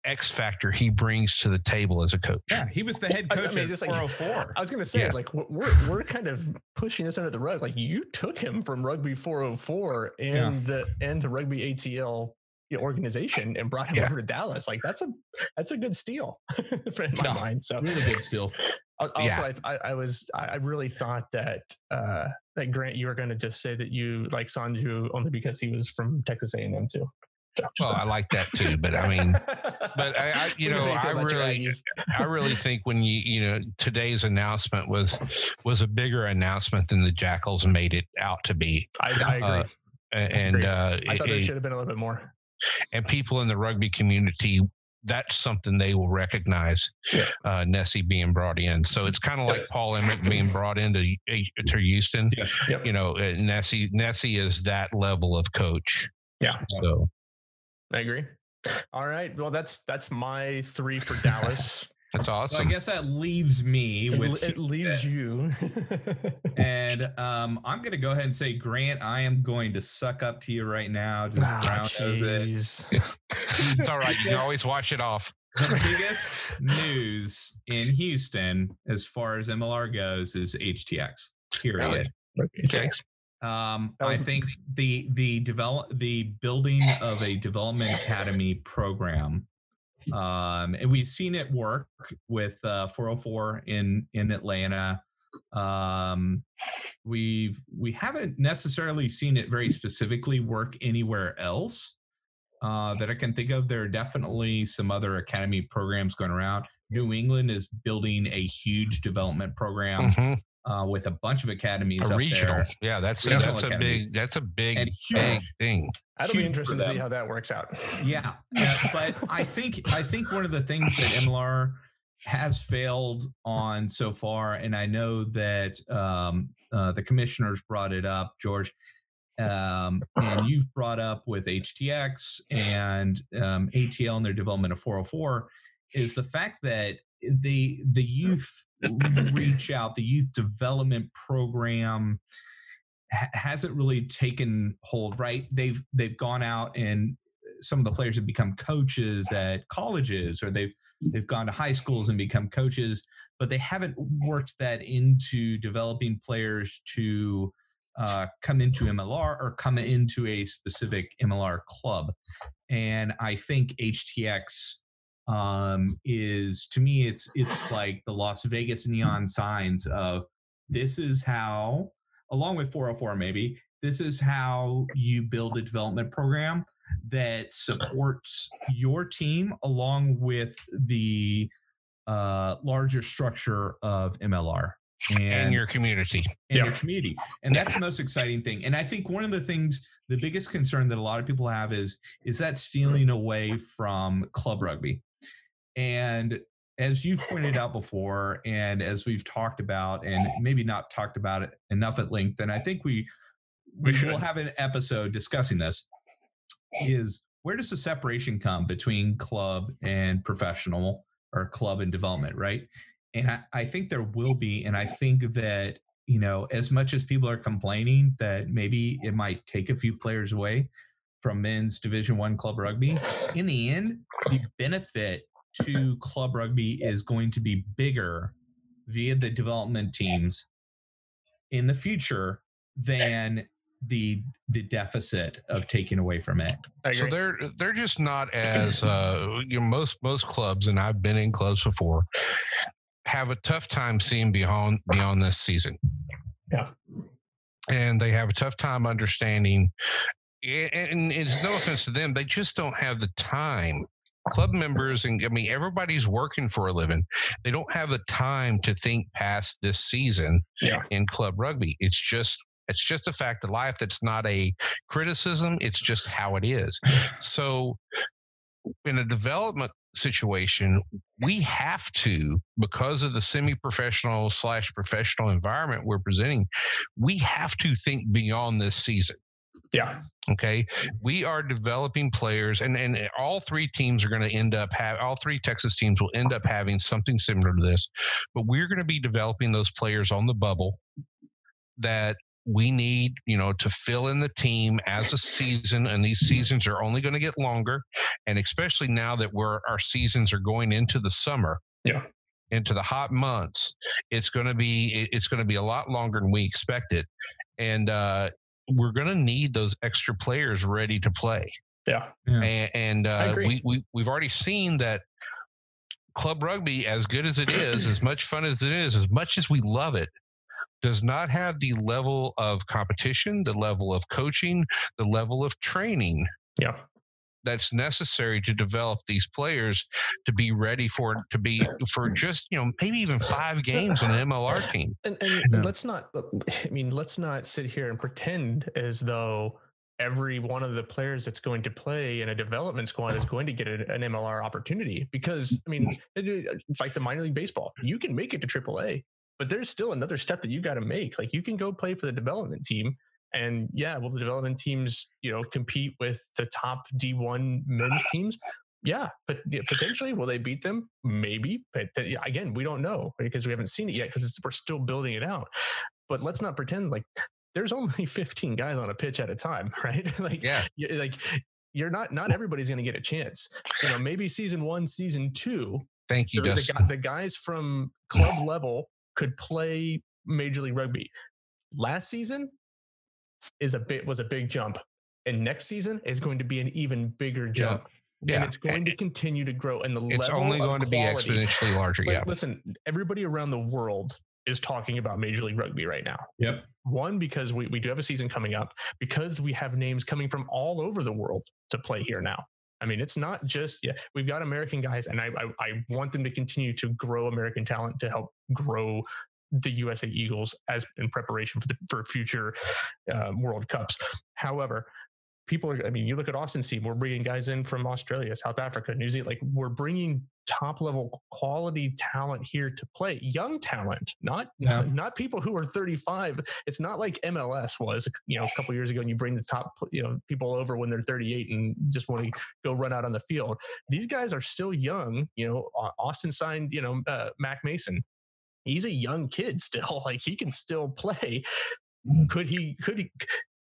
X factor he brings to the table as a coach. Yeah, he was the head I- I coach mean, at just like- 404. I was gonna say, Yeah. like we're we're kind of pushing this under the rug. Like you took him from Rugby 404 and the and the Rugby ATL organization and brought him Yeah. over to Dallas. Like that's a that's a good steal in my No. mind. So really good still. Al- Also, I, I, I was I I really thought that uh, that Grant, you were going to just say that you like Sonju only because he was from Texas A&M too. Just Well, I like that too, but I mean, but I, I you know, I really, I really think when you, you know, today's announcement was was a bigger announcement than the Jackals made it out to be, I, I agree. uh, A- and Agreed. uh, I thought there should have been a little bit more. and people in the rugby community that's something they will recognize Yeah. uh, Nessie being brought in. So it's kind of like Paul Emerick being brought into to Houston. Yes. Yep. You know, uh, Nessie Nessie is that level of coach. Yeah. So I agree. All right. Well, that's that's my three for Dallas. That's awesome. So I guess that leaves me it, with it leaves you. and um, I'm going to go ahead and say, Grant, I am going to suck up to you right now. Just brown nose it. it's all right. You can always wash it off. The biggest news in Houston, as far as MLR goes, is HTX. Period. Okay. Um, I think the the develop the building of a development academy program, um, and we've seen it work with uh, 404 in in Atlanta. Um, we've we haven't necessarily seen it very specifically work anywhere else uh, that I can think of. There are definitely some other academy programs going around. New England is building a huge development program Mhm. Uh, with a bunch of academies A up regional. there. Yeah, that's a, Regional that's a big that's a big And big thing. That'll be interesting to see how that works out. Yeah, yeah, but I think I think one of the things that MLR has failed on so far, and I know that um, uh, the commissioners brought it up, George, um, and you've brought up with HTX and um, ATL and their development of 404, is the fact that the the youth reach out, the youth development program ha- hasn't really taken hold. Right? They've they've gone out and some of the players have become coaches at colleges or they've they've gone to high schools and become coaches but they haven't worked that into developing players to uh, come into mlr or come into a specific mlr club and i think htx um, is to me it's it's like the las vegas neon signs of this is how along with 404 maybe this is how you build a development program that supports your team along with the uh, larger structure of MLR and, And your community. and Yeah. your community. And that's the most exciting thing. And I think one of the things, the biggest concern that a lot of people have is is that stealing away from club rugby. And as you've pointed out before, and as we've talked about, and maybe not talked about it enough at length, and I think we We we will have an episode discussing this. Is where does the separation come between club and professional or club and development, right? And I, I think there will be, and I think that you know, as much as people are complaining that maybe it might take a few players away from men's Division One club rugby, in the end, the benefit to club rugby is going to be bigger via the development teams in the future than the the deficit of taking away from it. So they're they're just not as uh, you know most most clubs, and I've been in clubs before, have a tough time seeing beyond beyond this season. Yeah. and they have a tough time understanding. a- And it's no offense to them; they just don't have the time. Club members, and I mean everybody's working for a living. They don't have the time to think past this season Yeah. in club rugby. It's just it's just a fact of life. That's not a criticism. It's just how it is. So, in a development situation, we have to, because of the semi-professional slash professional environment we're presenting, we have to think beyond this season. Yeah. Okay, we are developing players, and and all three teams are going to end up have all three Texas teams will end up having something similar to this, but we're going to be developing those players on the bubble that we need, you know, to fill in the team as a season, and these seasons are only going to get longer, and especially now that we're our seasons are going into the summer. Yeah. Into the hot months, it's going to be it's going to be a lot longer than we expected, and uh, we're going to need those extra players ready to play. Yeah. Yeah. And, and uh, we we we've already seen that club rugby, as good as it is, as much fun as it is, as much as we love it, does not have the level of competition, the level of coaching, the level of training Yeah. That's necessary to develop these players to be ready for to be for just you know maybe even five games on an MLR team. And, and No. let's not, I mean, let's not sit here and pretend as though every one of the players that's going to play in a development squad is going to get an MLR opportunity because, I mean, uh, it's like the minor league baseball. You can make it to AAA, but there's still another step that you got to make. Like you can go play for the development team. And yeah, will the development teams, you know, compete with the top D1 men's teams? Yeah, but potentially will they beat them? Maybe, but again, we don't know because we haven't seen it yet because we're still building it out. But let's not pretend like there's only 15 guys on a pitch at a time, right? like, Yeah. you- like you're not not everybody's going to get a chance. You know, maybe season one, season two, Thank you, the, the, Dustin. the guys from club level could play Major League Rugby. Last season is a bit was a big jump, and next season is going to be an even bigger jump. Yeah. And it's going to continue to grow. And the It's level only going to be exponentially larger. like, Yeah. Listen, everybody around the world is talking about Major League Rugby right now. Yep. One, because we, we do have a season coming up, because we have names coming from all over the world to play here now. I mean, it's not just, yeah, we've got American guys, and I, I, I want them to continue to grow American talent to help grow the USA Eagles as in preparation for the for future uh, World Cups. However, people are, I mean, you look at Austin team, we're bringing guys in from Australia, South Africa, New Zealand, like we're bringing top level quality talent here to play, young talent, not, Yeah. not, not people who are 35. It's not like MLS was, you know, a couple years ago and you bring the top, you know, people over when they're 38 and just want to go run out on the field. These guys are still young. You know, Austin signed, you know, uh, Mac Mason. He's a young kid still. Like he can still play. Mm. Could he? Could he?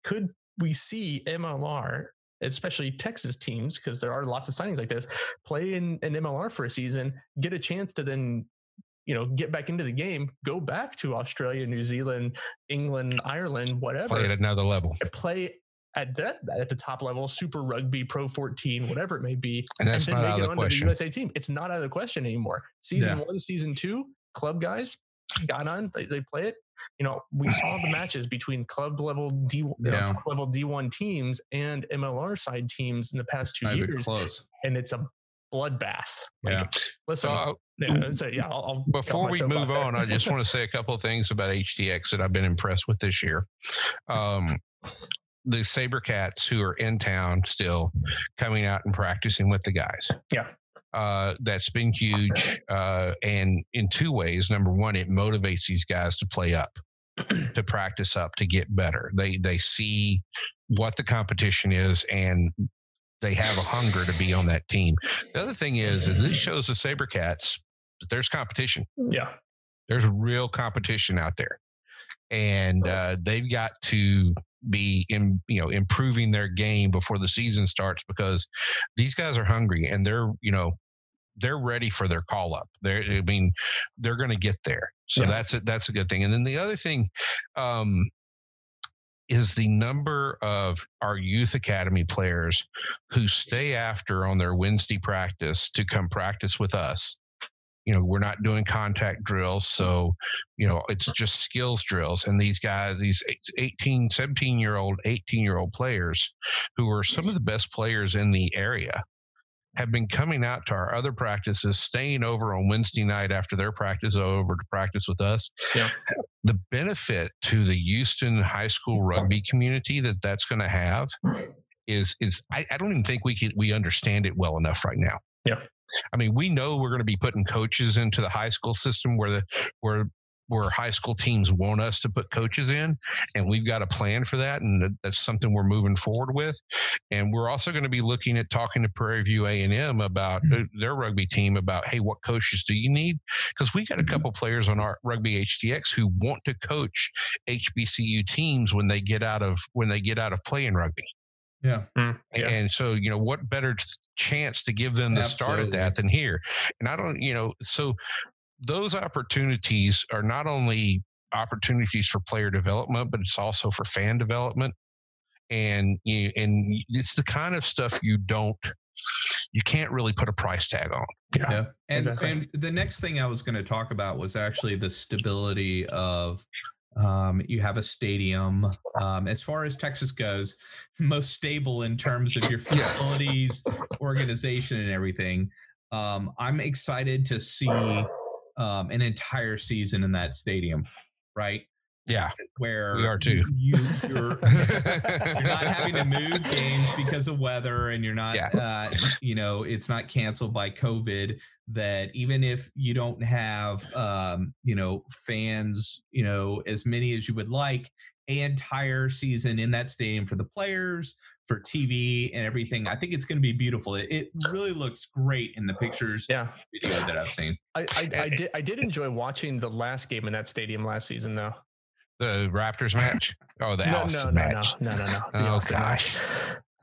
Could we see MLR, especially Texas teams, because there are lots of signings like this, play in an MLR for a season, get a chance to then, you know, get back into the game, go back to Australia, New Zealand, England, Ireland, whatever, Play at another level. play at that at the top level, Super Rugby, Pro 14, whatever it may be, And and then make it onto the. USA team. It's not out of the question anymore. Season Yeah. one, season two, club guys got on, they, they play it. You know, we saw the matches between club level D, you know, Yeah. level D1 teams and MLR side teams in the past two Not years, close. and it's a bloodbath. Like, Yeah. listen, So uh, yeah, it's a- yeah, I'll, I'll before we move on, I just want to say a couple of things about HTX that I've been impressed with this year. Um, the Sabercats who are in town still coming out and practicing with the guys. Yeah. Uh, that's been huge. Uh, and in two ways. Number one, it motivates these guys to play up, to practice up, to get better. They they see what the competition is and they have a hunger to be on that team. The other thing is, is this shows the Sabercats that there's competition yeah, there's real competition out there and uh, they've got to be in you know improving their game before the season starts because these guys are hungry and they're you know they're ready for their call up. They're i mean they're going to get there. So Yeah. that's a that's a good thing. And then the other thing um is the number of our youth academy players who stay after on their wednesday practice to come practice with us you know we're not doing contact drills so you know it's just skills drills and these guys these 18 17 year old 18 year old players who are some of the best players in the area have been coming out to our other practices staying over on wednesday night after their practice over to practice with us Yeah. the benefit to the houston high school rugby community that that's going to have is is I, I don't even think we can we understand it well enough right now Yeah. I mean, we know we're going to be putting coaches into the high school system where the where where high school teams want us to put coaches in, and we've got a plan for that, and that's something we're moving forward with. And we're also going to be looking at talking to Prairie View A and M about uh, their rugby team about, hey, what coaches do you need? Because we got a couple players on our rugby HTX who want to coach HBCU teams when they get out of when they get out of playing rugby. Yeah. Mm, yeah. And so, you know, what better chance to give them the start at Absolutely. that than here? And I don't, you know, so those opportunities are not only opportunities for player development, but it's also for fan development. And you, and it's the kind of stuff you don't, you can't really put a price tag on. Yeah. And Exactly. and the next thing I was going to talk about was actually the stability of um, you have a stadium. Um, as far as Texas goes, most stable in terms of your facilities, organization, and everything. Um, I'm excited to see um, an entire season in that stadium, right? Yeah. Where We are too. You, you're, you're not having to move games because of weather and you're not Yeah. uh, you know it's not canceled by covid that even if you don't have um, you know fans you know as many as you would like a entire season in that stadium for the players for tv and everything i think it's going to be beautiful it, it really looks great in the pictures Yeah. video that i've seen I, I, I did I did enjoy watching the last game in that stadium last season though. The Raptors match? Oh, the no, no, Allison no, no, match. no, no, no. The Oh, Austin gosh. match.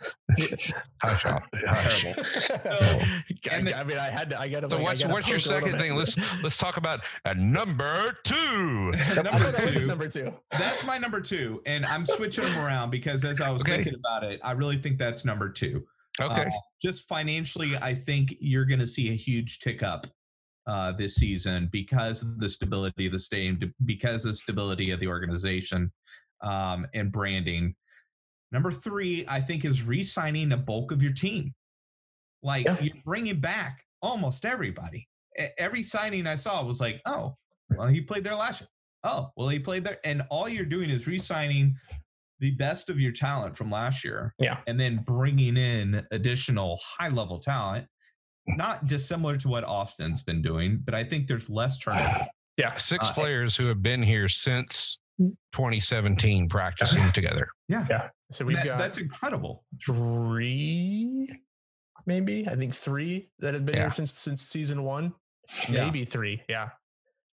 Hush, Al- hush. I, And the- I mean, I had to. I got to. So like, I what's gotta what's your poke a little second thing? Let's let's talk about uh, number two. Number thought that two number two. that's my number two and i'm switching them around because as i was Okay. thinking about it i really think that's number two Okay. Uh, just financially, I think you're going to see a huge tick up uh, this season because of the stability of the stadium, because of stability of the organization um, and branding. Number three, I think, is re-signing a bulk of your team. Like Yeah. you're bringing back almost everybody. Every signing I saw was like, oh, well, he played there last year. Oh, well, he played there, and all you're doing is re-signing the best of your talent from last year Yeah. and then bringing in additional high level talent not dissimilar to what austin's been doing but i think there's less turnover Yeah. Six uh, players who have been here since 2017 practicing together. yeah, Yeah. So we've That- got that's incredible three, maybe I think three that have been Yeah. here since since season one. Yeah. Maybe three. Yeah.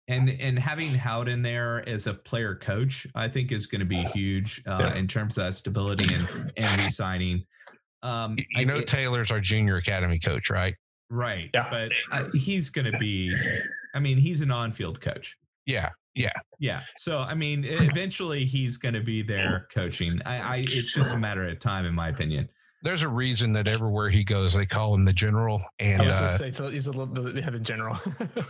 and and having Howden there as a player coach i think is going to be huge uh, Yeah. in terms of that stability and and re-signing um You I- know, it- Taylor's our junior academy coach, right? Right Yeah. but uh, he's going to be i mean he's an on-field coach Yeah. Yeah. Yeah. So I mean, eventually he's going to be there coaching. I, I, it's just a matter of time, in my opinion. There's a reason that everywhere he goes, they call him the general. And I was uh, gonna say he's a little the, yeah, the general.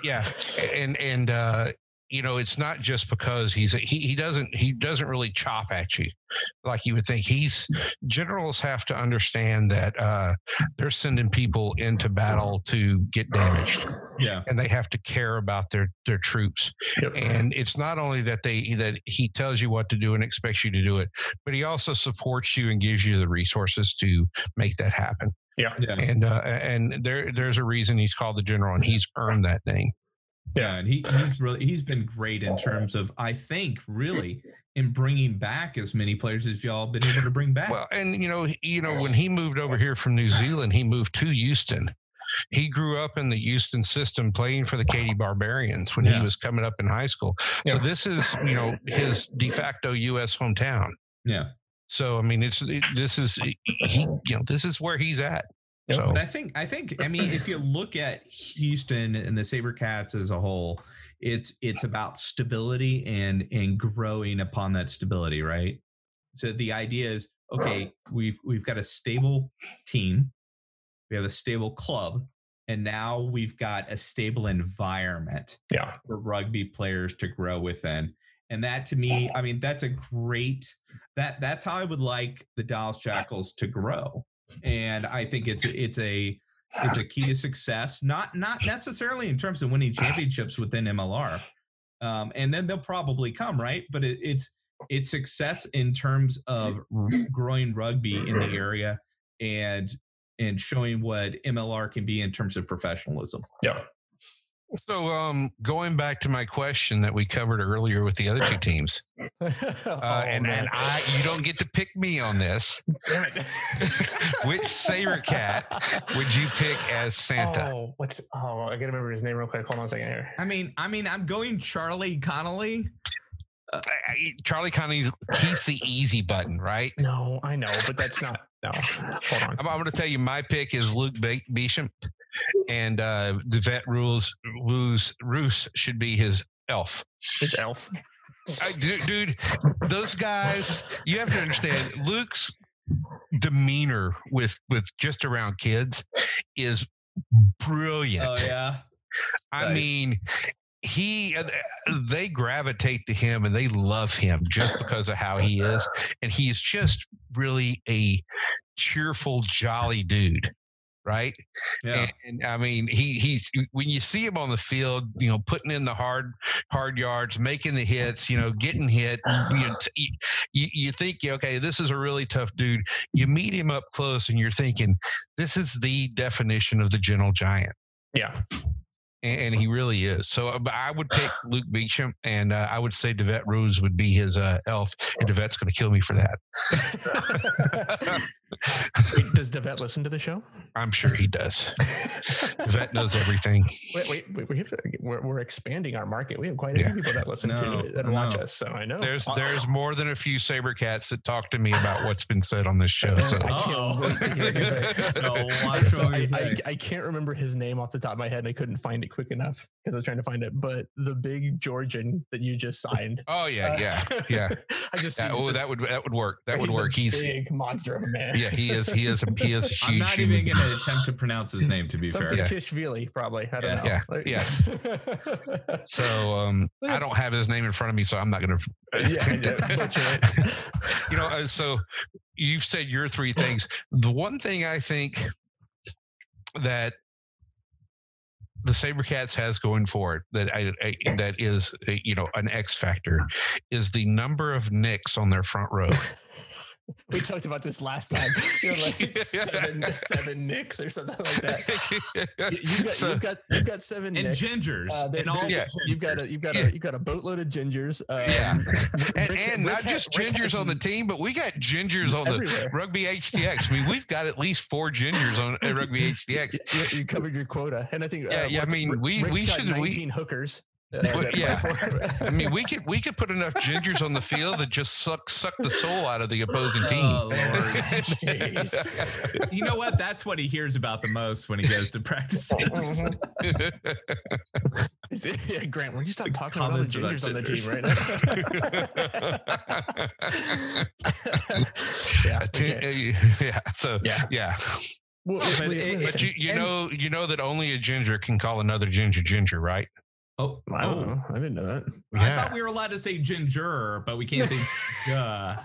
yeah and and uh you know it's not just because he's a, he he doesn't he doesn't really chop at you like you would think he's generals have to understand that uh they're sending people into battle to get damaged Yeah. and they have to care about their their troops Yep. and it's not only that they that he tells you what to do and expects you to do it but he also supports you and gives you the resources to make that happen Yeah. yeah. and uh and there there's a reason he's called the general and he's earned that name Yeah. And he, he's really, he's been great in terms of, I think, really in bringing back as many players as y'all been able to bring back. Well, and you know, you know, when he moved over here from New Zealand, he moved to Houston. He grew up in the Houston system, playing for the Katy Barbarians when Yeah. he was coming up in high school. So this is, you know, his de facto U.S. hometown. yeah. So I mean, it's it, this is he, you know, this is where he's at. Yep. So But I think, I think, I mean, if you look at Houston and the SaberCats as a whole, it's, it's about stability and, and growing upon that stability, right? So the idea is, okay, we've, we've got a stable team. We have a stable club. And now we've got a stable environment yeah. for rugby players to grow within. And that to me, I mean, that's a great that that's how I would like the Dallas Jackals to grow. And I think it's a, it's a it's a key to success, not not necessarily in terms of winning championships within MLR. Um, and then they'll probably come, right? But it, it's it's success in terms of growing rugby in the area and and showing what MLR can be in terms of professionalism. Yeah. So, um, going back to my question that we covered earlier with the other two teams, oh, uh, and, and I, you don't get to pick me on this. Damn it. Which Saber Cat would you pick as Santa? Oh, what's oh I gotta remember his name real quick. Hold on a second here. I mean, I mean, I'm going Charlie Connolly. I- I- Charlie Connie's he's the easy button, right? No, I know, but that's not no. Hold on. I'm, I'm going to tell you my pick is Luke Be- Beauchamp, and uh, the vet rules Roos Roos should be his elf. His elf. I, dude, dude, those guys, you have to understand. Luke's demeanor with with just around kids is brilliant. Oh yeah. I nice. mean, he uh, they gravitate to him and they love him just because of how he is, and he is just really a cheerful, jolly dude. Right, Yeah. and, and I mean, he he's when you see him on the field, you know, putting in the hard hard yards, making the hits, you know, getting hit. You know, t- you, you think, okay, this is a really tough dude. You meet him up close, and you're thinking, this is the definition of the gentle giant Yeah. And, and he really is. So uh, but I would pick Luke Beauchamp, and uh, I would say Dewet Roos would be his uh, elf, and Dewet's going to kill me for that. Wait, does Dewet listen to the show? I'm sure he does. Dewet knows everything. Wait, wait, wait we have to, we're, we're expanding our market. We have quite a Yeah. few people that listen No, to and watch us. So I know There's there's more than a few saber cats that talk to me about what's been said on this show. So I can't wait to hear what. No, So I, I. I can't remember his name off the top of my head and I couldn't find it quick enough because I was trying to find it. But the big Georgian that you just signed. oh yeah, uh, yeah, yeah. I just see yeah oh, just- that would that would work. That would work. he's a work. He's big monster of a man. yeah, he is. He is. He is a huge. I'm not human. even going to attempt to pronounce his name. To be Something fair. Kishvili, probably. I don't Yeah. know. Yeah. Like- Yes. So um, I don't have his name in front of me, so I'm not going to. yeah, yeah, you know, uh, so you've said your three things. The one thing I think that the Sabercats has going for it that I, I that is you know an X factor is the number of nicks on their front row. We talked about this last time. You're like seven, seven nicks or something like that. You- You've got, So- you've got, you've got seven And nicks. gingers. Uh, they- and all Yeah. You've got a, you've got Yeah. a, you've got a boatload of gingers. Um, Yeah. and, Rick- and Rick not just Rick gingers on the team, but we got gingers on the. Rugby HTX. I mean, we've got at least four gingers on uh, Rugby HTX. You, you covered your quota, and I think. Yeah, uh, yeah, I mean, Rick- we- Rick's we got should- we- 19 hookers. Well, that play yeah. I mean, we could we could put enough gingers on the field that just suck suck the soul out of the opposing team. Oh, Lord. You know what? That's what he hears about the most when he goes to practices. Mhm. Is it- yeah, Grant, would you stop talking about all the Comments about gingers on the team right now? yeah. Okay. uh, yeah. So Yeah. yeah. Well, But wait, it- But you, you know you know that only a ginger can call another ginger ginger, right? Oh, I don't oh. know. I didn't know that. I Yeah. thought we were allowed to say ginger, but we can't say uh,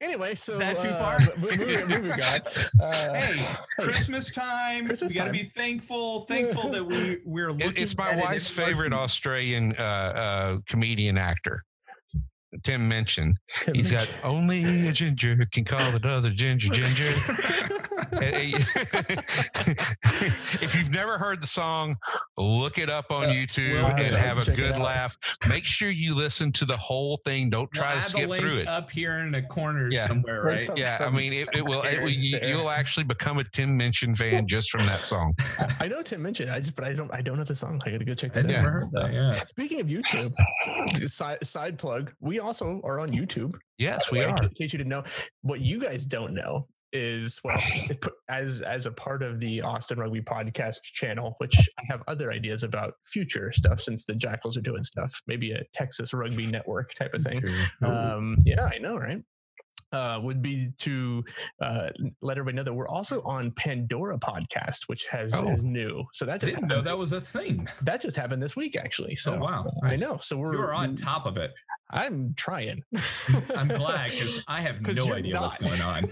anyway, so That too uh, far? mo- moving, moving on. Uh, Hey, Christmas time. Christmas we got to be thankful, thankful that we we're looking. It's my at it wife's in favorite person. Australian uh, uh, comedian actor. Tim Minchin Tim he's got only a ginger can call another ginger ginger. Hey, if you've never heard the song, look it up on Uh, YouTube we'll and have to have a good laugh. Make sure you listen to the whole thing. Don't We'll try to add the skip link through it. up here in a corner Yeah. somewhere, right? some- Yeah, I mean, it, it will. It, will you, you'll actually become a Tim Minchin fan just from that song. I know Tim Minchin. I just, but I don't. I don't know the song. I got to go check that never out. heard that. Yeah. Speaking of YouTube, side, side plug. We also are on YouTube. Yes, we are. In case you didn't know, what you guys don't know is well, as as a part of the Austin Rugby podcast channel, which I have other ideas about future stuff since the Jackals are doing stuff, maybe a Texas Rugby Network type of thing. Um, yeah, I know, right? Uh, would be to uh, let everybody know that we're also on Pandora podcast, which has Oh. is new. So that I didn't know that was a thing. that just happened this week, actually. So oh wow! I know. So we're You were on top of it. I'm trying. I'm glad because I have no you're idea what's going on.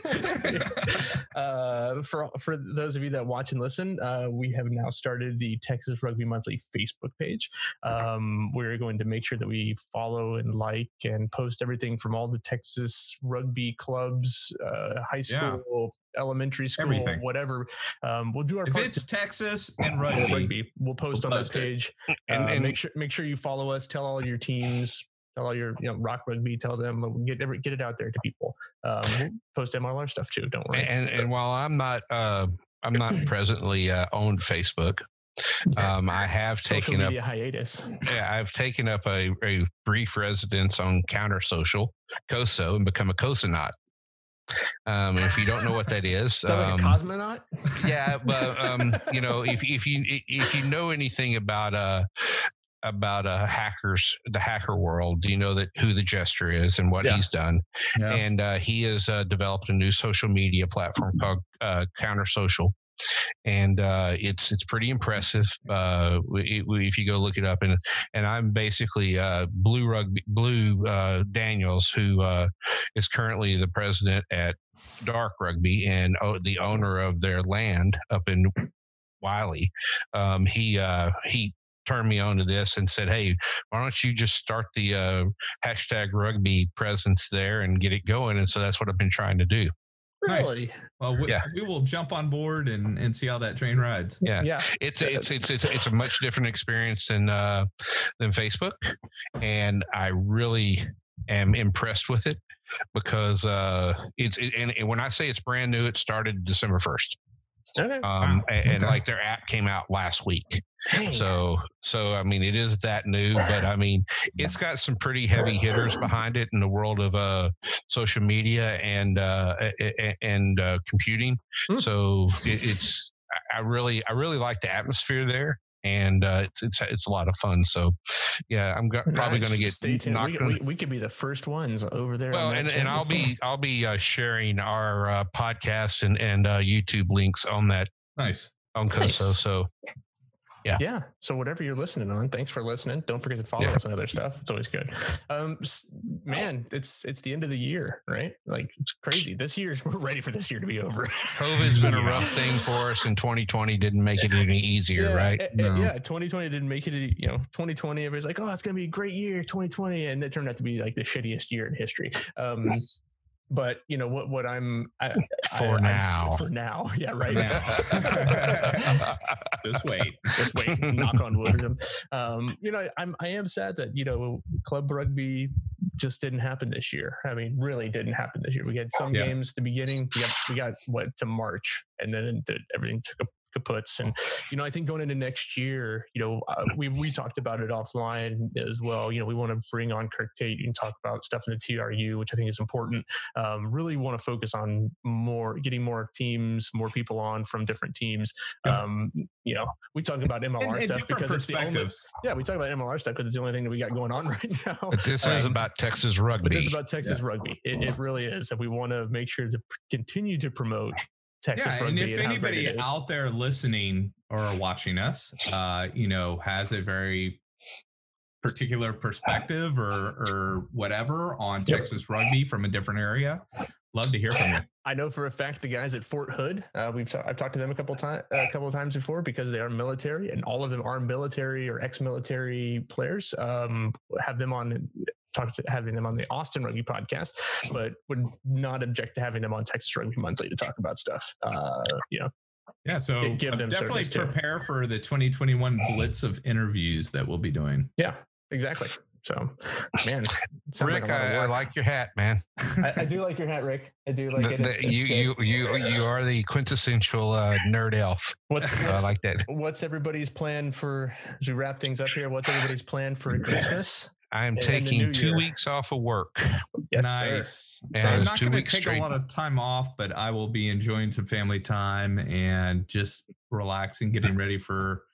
uh, for for those of you that watch and listen, uh, we have now started the Texas Rugby Monthly Facebook page. Um, we're going to make sure that we follow and like and post everything from all the Texas rugby clubs, uh, high Yeah. school, elementary school, Everything. whatever. Um, we'll do our if part it's to- Texas and rugby, rugby. We'll post on that post it. page. And- Uh, and- make sure make sure you follow us. Tell all your teams. Tell all your you know rock rugby. Tell them uh, get every- get it out there to people. Um, post MLR stuff too. Don't worry. And and while I'm not uh I'm not presently uh, owned Facebook, um, I have taken up hiatus. yeah, I've taken up a, a brief residence on Counter Social, COSO, and become a COSOnaut. Um, if you don't know what that is, like um, a cosmonaut? yeah, but um, you know, if if you if you know anything about uh about uh hackers, the hacker world, Do you know that who the Jester is and what Yeah. he's done, Yeah. and uh, he has uh, developed a new social media platform called uh, Counter Social. And uh, it's it's pretty impressive. Uh, if you go look it up, and and I'm basically uh, Blue Rugby Blue uh, Daniels, who uh, is currently the president at Dark Rugby and oh, the owner of their land up in Wiley. Um, he uh, he turned me on to this and said, "Hey, why don't you just start the uh, hashtag Rugby presence there and get it going?" And so that's what I've been trying to do. Nice. Really? Well, we, Yeah. we will jump on board and, and see how that train rides. Yeah. Yeah. It's it's it's it's, it's a much different experience than uh, than Facebook, and I really am impressed with it because uh, it's it, and, and when I say it's brand new, it started December first. Okay. Um, Wow. and, and like their app came out last week. Dang. So, so I mean, it is that new, but I mean, it's got some pretty heavy hitters behind it in the world of uh, social media and uh, and uh, computing. Hmm. So it, it's I really I really like the atmosphere there, and uh, it's it's it's a lot of fun. So, yeah, I'm go- probably going to get Stay tuned. knocked We, we, we could be the first ones over there. well, on that and, and. I'll be I'll be uh, sharing our uh, podcast and and uh, YouTube links on that Nice. on COSO. Nice. So Yeah. So whatever you're listening on, thanks for listening. Don't forget to follow Yeah. us on other stuff. It's always good. Um, man, it's it's the end of the year, right? Like it's crazy. This year, we're ready for this year to be over. COVID's been a rough thing for us, and 2020 didn't make it any easier, yeah, right? eh, eh, No. Yeah, 2020 didn't make it. You know, 2020, everybody's like, "Oh, it's gonna be a great year, 2020," and it turned out to be like the shittiest year in history. Um, but you know what? What I'm I, For I- I'm now. for now, yeah, right. Now. just wait. just wait, knock on wood. Um, you know, I'm I am sad that you know club rugby just didn't happen this year. I mean, really didn't happen this year. We had some Yeah. games at the beginning. We got we got what to March, and then the, everything took a kaputs. And you know, I think going into next year, you know, uh, we we talked about it offline as well. You know, we want to bring on Kirk Tate and talk about stuff in the TRU, which I think is important. Um, really want to focus on more getting more teams, more people on from different teams. Um, you know, we talk about MLR And, and stuff different because it's the only yeah, we talk about MLR stuff because it's the only thing that we got going on right now. But this is Um, about Texas But rugby. this is about Texas rugby. It, it really is, and we want to make sure to continue to promote Texas yeah, and if great anybody out there listening or watching us, uh, you know, has a very particular perspective or or whatever on Yep. Texas rugby from a different area, love to hear from you. I know for a fact the guys at Fort Hood. Uh, we've ta- I've talked to them a couple times, a couple of times before because they are military, and all of them are military or ex-military players. Um, have them on. Talk to having them on the Austin Rugby podcast, but would not object to having them on Texas Rugby Monthly to talk about stuff. Uh, you know, Yeah, so Give- give them definitely service, too. prepare for the 2021 blitz of interviews that we'll be doing. yeah, exactly. So, man, sounds Rick, like a lot of I, I like your hat, man. I, I do like your hat, Rick. I do like The- it. the- It's- it's you, good. you, you, you are the quintessential uh, nerd elf. What's, So I like that. what's everybody's plan for as we wrap things up here? What's everybody's plan for Christmas? I am And taking two year. weeks off of work. Yes, sir. nice. Yeah, so I'm not going to take straight. a lot of time off, but I will be enjoying some family time and just relaxing, getting ready for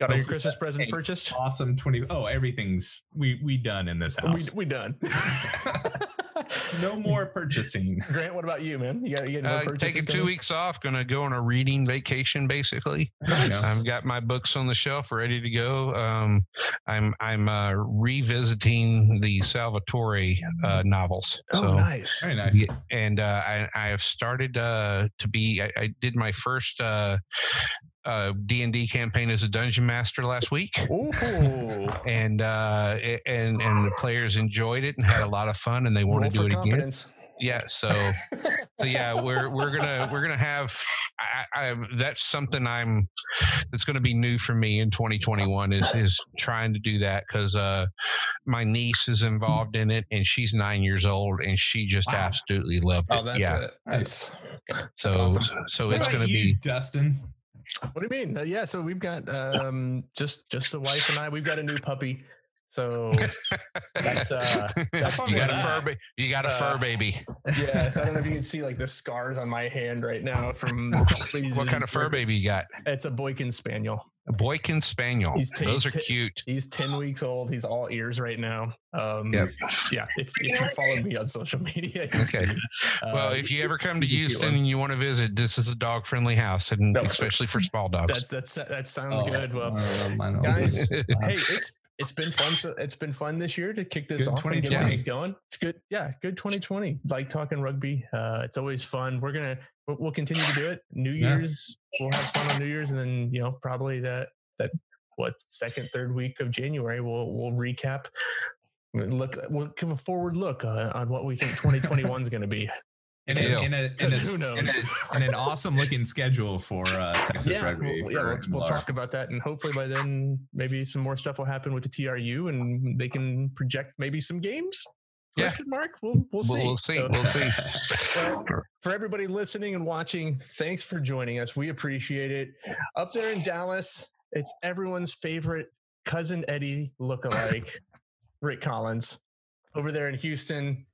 Got all your Christmas presents purchased? awesome 20. Oh, everything's we we done in this We, house. we done. no more purchasing. Grant, what about you, man? You got you got no Uh, purchases taking two coming? weeks off, gonna go on a reading vacation, basically. Nice. I've got my books on the shelf ready to go. Um, I'm I'm uh, revisiting the Salvatore uh, novels. oh, so nice. Very nice. Yeah, and uh, I, I have started uh, to be. I, I did my first uh, uh, D and D campaign as a dungeon master last week, and uh, and and the players enjoyed it and had a lot of fun, and they want Roll to do it again. Yeah, so so yeah, we're we're gonna we're gonna have. I, I that's something I'm. That's going to be new for me in 2021 is is trying to do that because uh, my niece is involved in it and she's nine years old and she just Wow. absolutely loved it. Oh, that's yeah, it. That's so awesome. so What it's going to be Dustin. What do you mean? Uh, yeah, so we've got um just just the wife and I. We've got a new puppy. So that's uh that's you got a fur ba- you got a fur Uh, baby. yes. I don't know if you can see like the scars on my hand right now from What kind of fur baby you got? It's a Boykin Spaniel. A Boykin Spaniel. He's ta- Those are he's ta- cute. He's 10 weeks old. He's all ears right now. Um, Yep. Yeah. If, if you follow me on social media, you Okay. see that. Well, Uh, if you ever come to you Houston and you want to visit, this is a dog friendly house, and No. especially for small dogs. that's that's that sounds Oh, good. Well, I love mine all guys, hey, it's it's been fun. So it's been fun this year to kick this Good off and get things going. It's good. Yeah, good 2020. Like talking rugby. Uh, it's always fun. We're gonna we'll, we'll continue to do it. New Yeah. Year's, we'll have fun on New Year's, and then you know probably that that what second third week of January we'll we'll recap. Look, we'll give a forward look uh, on what we think 2021 is going to be. And, a, and, a, Because a, who knows? and, a- and an awesome looking schedule for uh, Texas yeah, Rugby. we'll, yeah, we'll, we'll talk about that, and hopefully by then maybe some more stuff will happen with the TRU, and they can project maybe some games. Yeah. Question mark. We'll we'll see. We'll see. So, We'll see. well, for everybody listening and watching, thanks for joining us. We appreciate it. Up there in Dallas, it's everyone's favorite cousin Eddie lookalike, Rick Collins. Over there in Houston,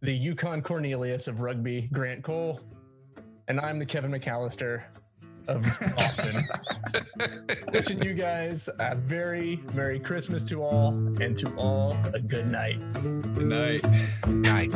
the Yukon Cornelius of rugby, Grant Cole, and I'm the Kevin McAllister of Austin. Wishing you guys a very Merry Christmas to all, and to all a good night. Good night. Night.